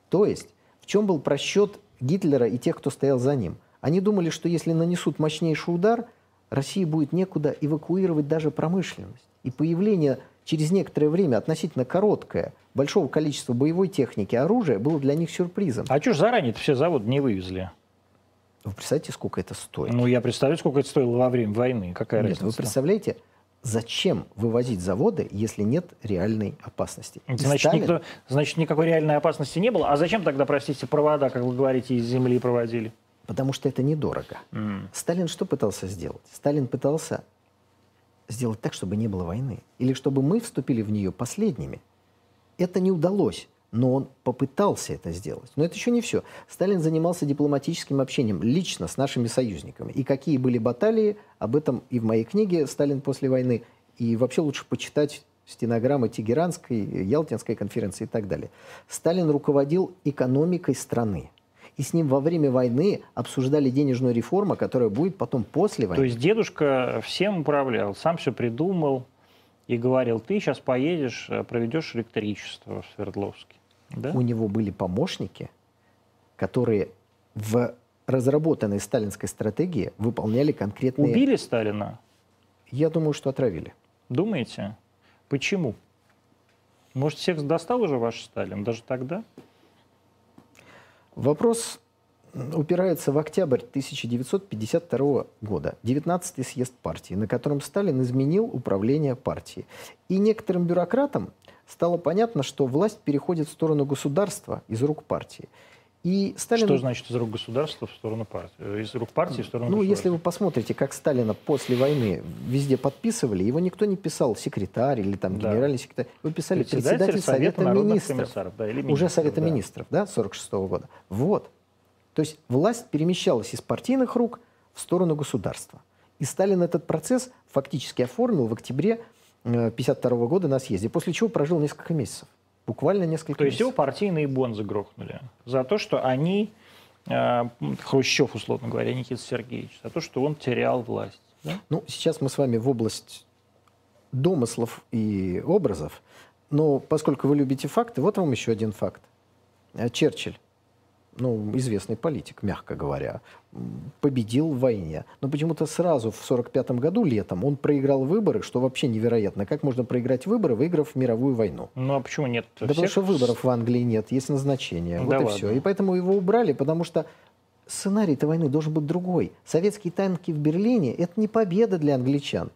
То есть, в чем был просчет Гитлера и тех, кто стоял за ним? Они думали, что если нанесут мощнейший удар, России будет некуда эвакуировать даже промышленность. И появление через некоторое время, относительно короткое, большого количества боевой техники, оружия было для них сюрпризом. А что ж заранее-то все заводы не вывезли? Вы представляете, сколько это стоит? Ну, я представляю, сколько это стоило во время войны. Какая Нет, разница? вы представляете, зачем вывозить заводы, если нет реальной опасности? И Значит, Сталин- никто, значит, никакой реальной опасности не было. А зачем тогда, простите, провода, как вы говорите, из земли проводили? Потому что это недорого. М. Сталин что пытался сделать? Сталин пытался сделать так, чтобы не было войны. Или чтобы мы вступили в нее последними. Это не удалось, но он попытался это сделать. Но это еще не все. Сталин занимался дипломатическим общением лично с нашими союзниками. И какие были баталии, об этом и в моей книге «Сталин после войны». И вообще лучше почитать стенограммы Тегеранской, Ялтинской конференции и так далее. Сталин руководил экономикой страны. И с ним во время войны обсуждали денежную реформу, которая будет потом после войны. То есть дедушка всем управлял, сам все придумал и говорил, ты сейчас поедешь, э, проведешь электричество в Свердловске. Да? У него были помощники, которые в разработанной сталинской стратегии выполняли конкретные... Убили Сталина? Я думаю, что отравили. Думаете? Почему? Может, всех достал уже ваш Сталин даже тогда? Вопрос упирается в октябрь 1952 года, 19-й съезд партии, на котором Сталин изменил управление партией. И некоторым бюрократам стало понятно, что власть переходит в сторону государства из рук партии. И Сталин... Что значит из рук государства в сторону партии? Э, Из рук партии в сторону Ну, если вы посмотрите, как Сталина после войны везде подписывали, его никто не писал секретарь или там Да. генеральный секретарь. Его писали председатель, Совета народных министров. да, или Уже министров, Совета да. министров, да, 46 года. Вот. То есть власть перемещалась из партийных рук в сторону государства. И Сталин этот процесс фактически оформил в октябре 1952 года на съезде, после чего прожил несколько месяцев. Буквально несколько То есть его месяцев. партийные бонзы грохнули за то, что они, э, Хрущев, условно говоря, Никита Сергеевич, за то, что он терял власть. да? Ну, сейчас мы с вами в область домыслов и образов, но поскольку вы любите факты, вот вам еще один факт. Э, Черчилль, ну, известный политик, мягко говоря, победил в войне. Но почему-то сразу в 1945 году, летом, он проиграл выборы, что вообще невероятно. Как можно проиграть выборы, выиграв мировую войну? Ну а почему нет? Да потому всех что выборов в Англии нет, есть назначение. Да вот и ладно. все. И поэтому его убрали, потому что сценарий этой войны должен быть другой. Советские танки в Берлине – это не победа для англичан.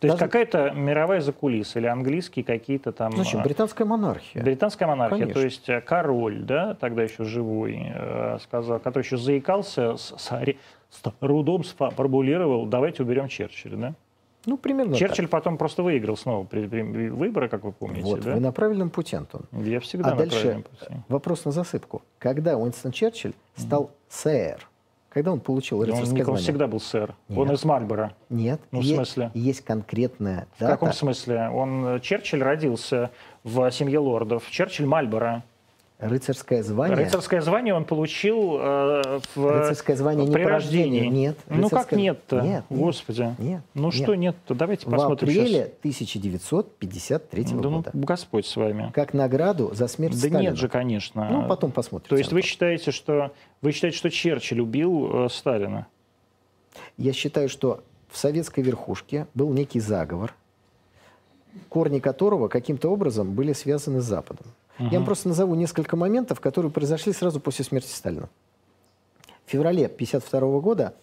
То есть Даже- какая-то мировая закулиса или английские какие-то там... Зачем? а, Британская монархия. Британская монархия, Конечно. то есть э, король, да, тогда еще живой, э, сказал, который еще заикался, с, с с трудом сформулировал, давайте уберем Черчилля, да? Ну, примерно Черчилль потом просто выиграл снова при, при- выборы, как вы так. помните, Вот, да? вы на правильном пути, Антон. Я всегда а на дальше правильном пути. вопрос на засыпку. Когда Уинстон Черчилль стал сэр? Когда он получил Он, рыцарское он звание? всегда был сэр. Нет. Он из Мальборо. Нет. Ну, в Е- смысле? Есть конкретная В дата. каком смысле? Он, э, Черчилль родился в семье лордов. Черчилль Мальборо. Рыцарское звание. Рыцарское звание он получил э, в, Рыцарское звание не при по рождению. рождении. Нет. Ну как Рыцарское- нет-то? Нет. Господи. Нет, Ну нет. что нет-то? Давайте В посмотрим апреле сейчас. 1953 Да ну, года. Господь с вами. Как награду за смерть Да Сталина. нет же, конечно. Ну, потом посмотрим. То есть вы считаете, что вы считаете, что Черчилль убил э, Сталина? Я считаю, что в советской верхушке был некий заговор, корни которого каким-то образом были связаны с Западом. Я вам просто назову несколько моментов, которые произошли сразу после смерти Сталина. В феврале 1952 года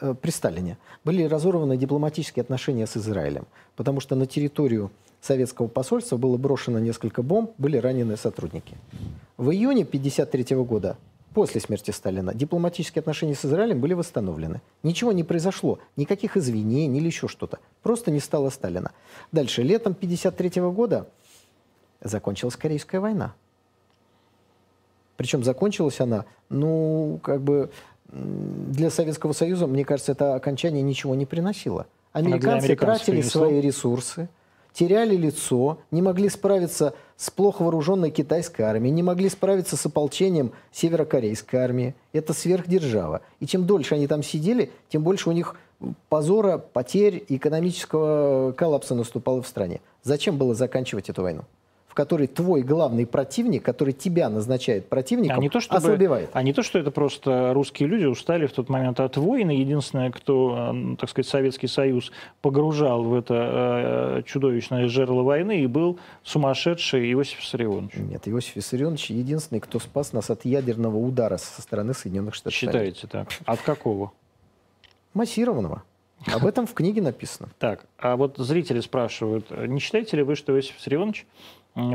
э, при Сталине были разорваны дипломатические отношения с Израилем, потому что на территорию советского посольства было брошено несколько бомб, были ранены сотрудники. В июне 1953 года, после смерти Сталина, дипломатические отношения с Израилем были восстановлены. Ничего не произошло, никаких извинений или еще что-то. Просто не стало Сталина. Дальше, летом 1953 года закончилась Корейская война. Причем закончилась она, ну, как бы для Советского Союза, мне кажется, это окончание ничего не приносило. Американцы тратили свои ресурсы, теряли лицо, не могли справиться с плохо вооруженной китайской армией, не могли справиться с ополчением северокорейской армии. Это сверхдержава. И чем дольше они там сидели, тем больше у них позора, потерь экономического коллапса наступало в стране. Зачем было заканчивать эту войну? Которой твой главный противник, который тебя назначает противником, а не то, чтобы, ослабевает. А не то, что это просто русские люди устали в тот момент от войны. Единственное, кто, так сказать, Советский Союз погружал в это э, чудовищное жерло войны, и был сумасшедший Иосиф Виссарионович. Нет, Иосиф Виссарионович единственный, кто спас нас от ядерного удара со стороны Соединенных Штатов. Считаете так? От какого? Массированного. Об этом в книге написано. Так, а вот зрители спрашивают, не считаете ли вы, что Иосиф Виссарионович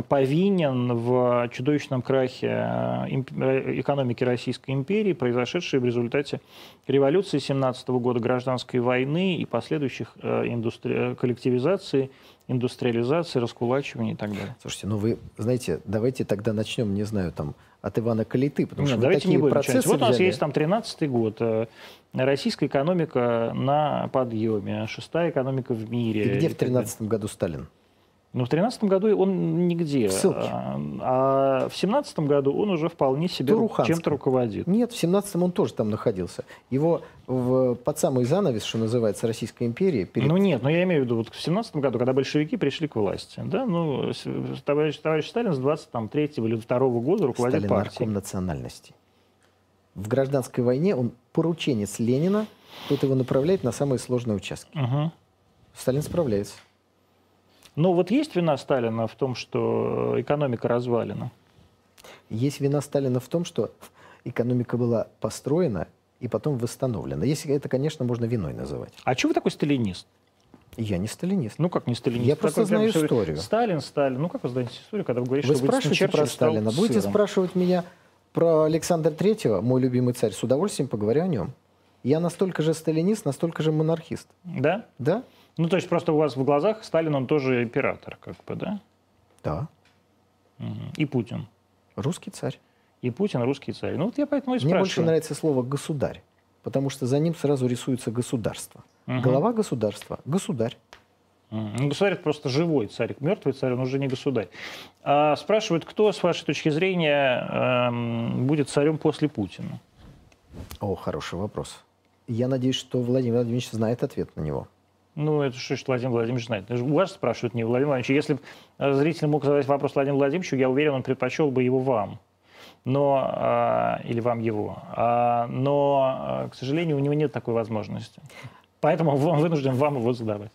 повинен в чудовищном крахе э, э, экономики Российской империи, произошедшей в результате революции 17 года, гражданской войны и последующих э, индустри... коллективизации, индустриализации, раскулачивания и так далее. Слушайте, ну вы знаете, давайте тогда начнем, не знаю, там, от Ивана Калиты, потому Нет, что давайте такие не будем процессы Вот у нас есть там 13-й год, российская экономика на подъеме, шестая экономика в мире. И где в так далее. 13 году Сталин? Ну, в 13 году он нигде. Ссылки. А, а в 17 году он уже вполне себе чем-то руководит. Нет, в 17-м он тоже там находился. Его в, под самый занавес, что называется, Российской империи, перед... Ну нет, но я имею в виду, вот в 17 году, когда большевики пришли к власти, да, ну, товарищ, товарищ Сталин с 23 или 2 года руководит Сталин партией. нарком национальности. В гражданской войне он порученец Ленина, тот его направляет на самые сложные участки. Мгм. Сталин справляется. Но вот есть вина Сталина в том, что экономика развалена? Есть вина Сталина в том, что экономика была построена и потом восстановлена. Если это, конечно, можно виной называть. А чего вы такой сталинист? Я не сталинист. Ну как не сталинист? Я просто прям знаю всё- историю. Сталин, Сталин. Ну как вы знаете историю, когда вы говорите, Вы что спрашиваете про Сталина. Будете сыром? спрашивать меня про Александра Третьего, мой любимый царь, с удовольствием поговорю о нем. Я настолько же сталинист, настолько же монархист. Да? Да? Ну, то есть просто у вас в глазах Сталин, он тоже император, как бы, да? Да. И Путин. Русский царь. И Путин русский царь. Ну, вот я поэтому и Мне больше спрашиваю. нравится слово «государь», потому что за ним сразу рисуется государство. Мгм. Глава государства – государь. Ну, государь это просто живой царь. Мертвый царь, он уже не государь. А спрашивают, кто, с вашей точки зрения, эм, будет царем после Путина? О, хороший вопрос. Я надеюсь, что Владимир Владимирович знает ответ на него. Ну, это что, что Владимир Владимирович знает? У вас спрашивают не Владимир Владимирович. Если бы э, зритель мог задать вопрос Владимиру Владимировичу, я уверен, он предпочел бы его вам. Но, а, или вам его. А, но, а, к сожалению, у него нет такой возможности. Поэтому он вынужден вам его задавать.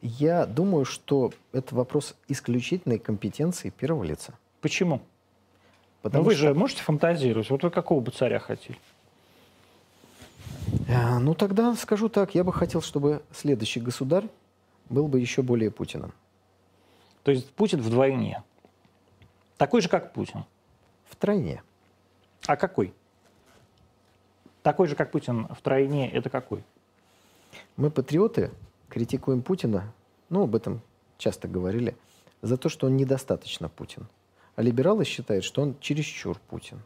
Я думаю, что это вопрос исключительной компетенции первого лица. Почему? Потому ну, вы что, же можете фантазировать. Вот вы какого бы царя хотели? Э, Ну, тогда скажу так. Я бы хотел, чтобы следующий государь был бы еще более Путиным. То есть Путин вдвойне. Такой же, как Путин. Втройне. А какой? Такой же, как Путин втройне, это какой? Мы, патриоты, критикуем Путина, ну, об этом часто говорили, за то, что он недостаточно Путин. А либералы считают, что он чересчур Путин.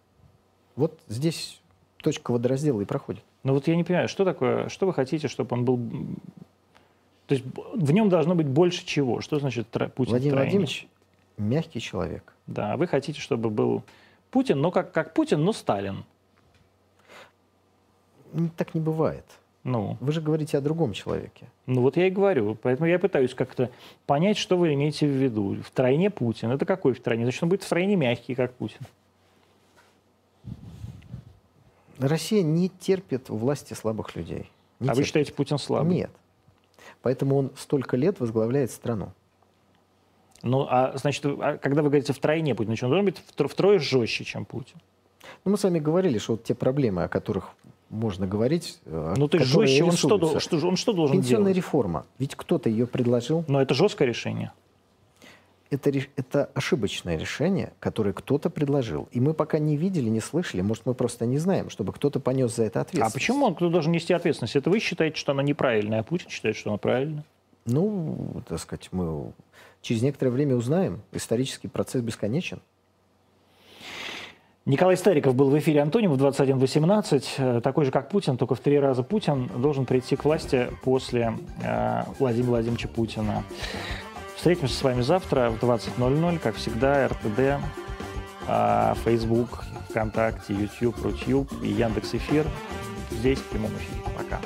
Вот здесь точка водораздела и проходит. Ну вот я не понимаю, что такое, что вы хотите, чтобы он был... То есть в нем должно быть больше чего? Что значит тро- Путин Владимир втройне? Владимирович мягкий человек. Да, вы хотите, чтобы был Путин, но как, как Путин, но Сталин. Так не бывает. Ну, Вы же говорите о другом человеке. ну вот я и говорю. Поэтому я пытаюсь как-то понять, что вы имеете в виду. Втройне Путин. Это какой втройне? Значит, он будет втройне мягкий, как Путин. Россия не терпит власти слабых людей. Не а вы терпит. считаете Путин слабый? Нет. Поэтому он столько лет возглавляет страну. Ну, а значит, а когда вы говорите втройне Путин, значит, он должен быть втро- втрое жестче, чем Путин. Ну, мы с вами говорили, что вот те проблемы, о которых можно говорить, э, Ну, то есть жестче, он что, что, он что должен Пенсионная делать? реформа. Ведь кто-то ее предложил. Но это жесткое решение. Это, это ошибочное решение, которое кто-то предложил. И мы пока не видели, не слышали, может, мы просто не знаем, чтобы кто-то понес за это А ответственность. почему он кто должен нести ответственность? Это вы считаете, что она неправильная, а Путин считает, что она правильная? Ну, так сказать, мы через некоторое время узнаем. Исторический процесс бесконечен. Николай Стариков был в эфире Антоним в 21.18. Э, Такой же, как Путин, только в три раза Путин должен прийти к власти после э, Владимира Владимировича Путина. Встретимся с вами завтра в 20.00, как всегда, РТД, э, Facebook, ВКонтакте, YouTube, Рутюб и Яндекс.Эфир. Здесь в прямом эфире. Пока.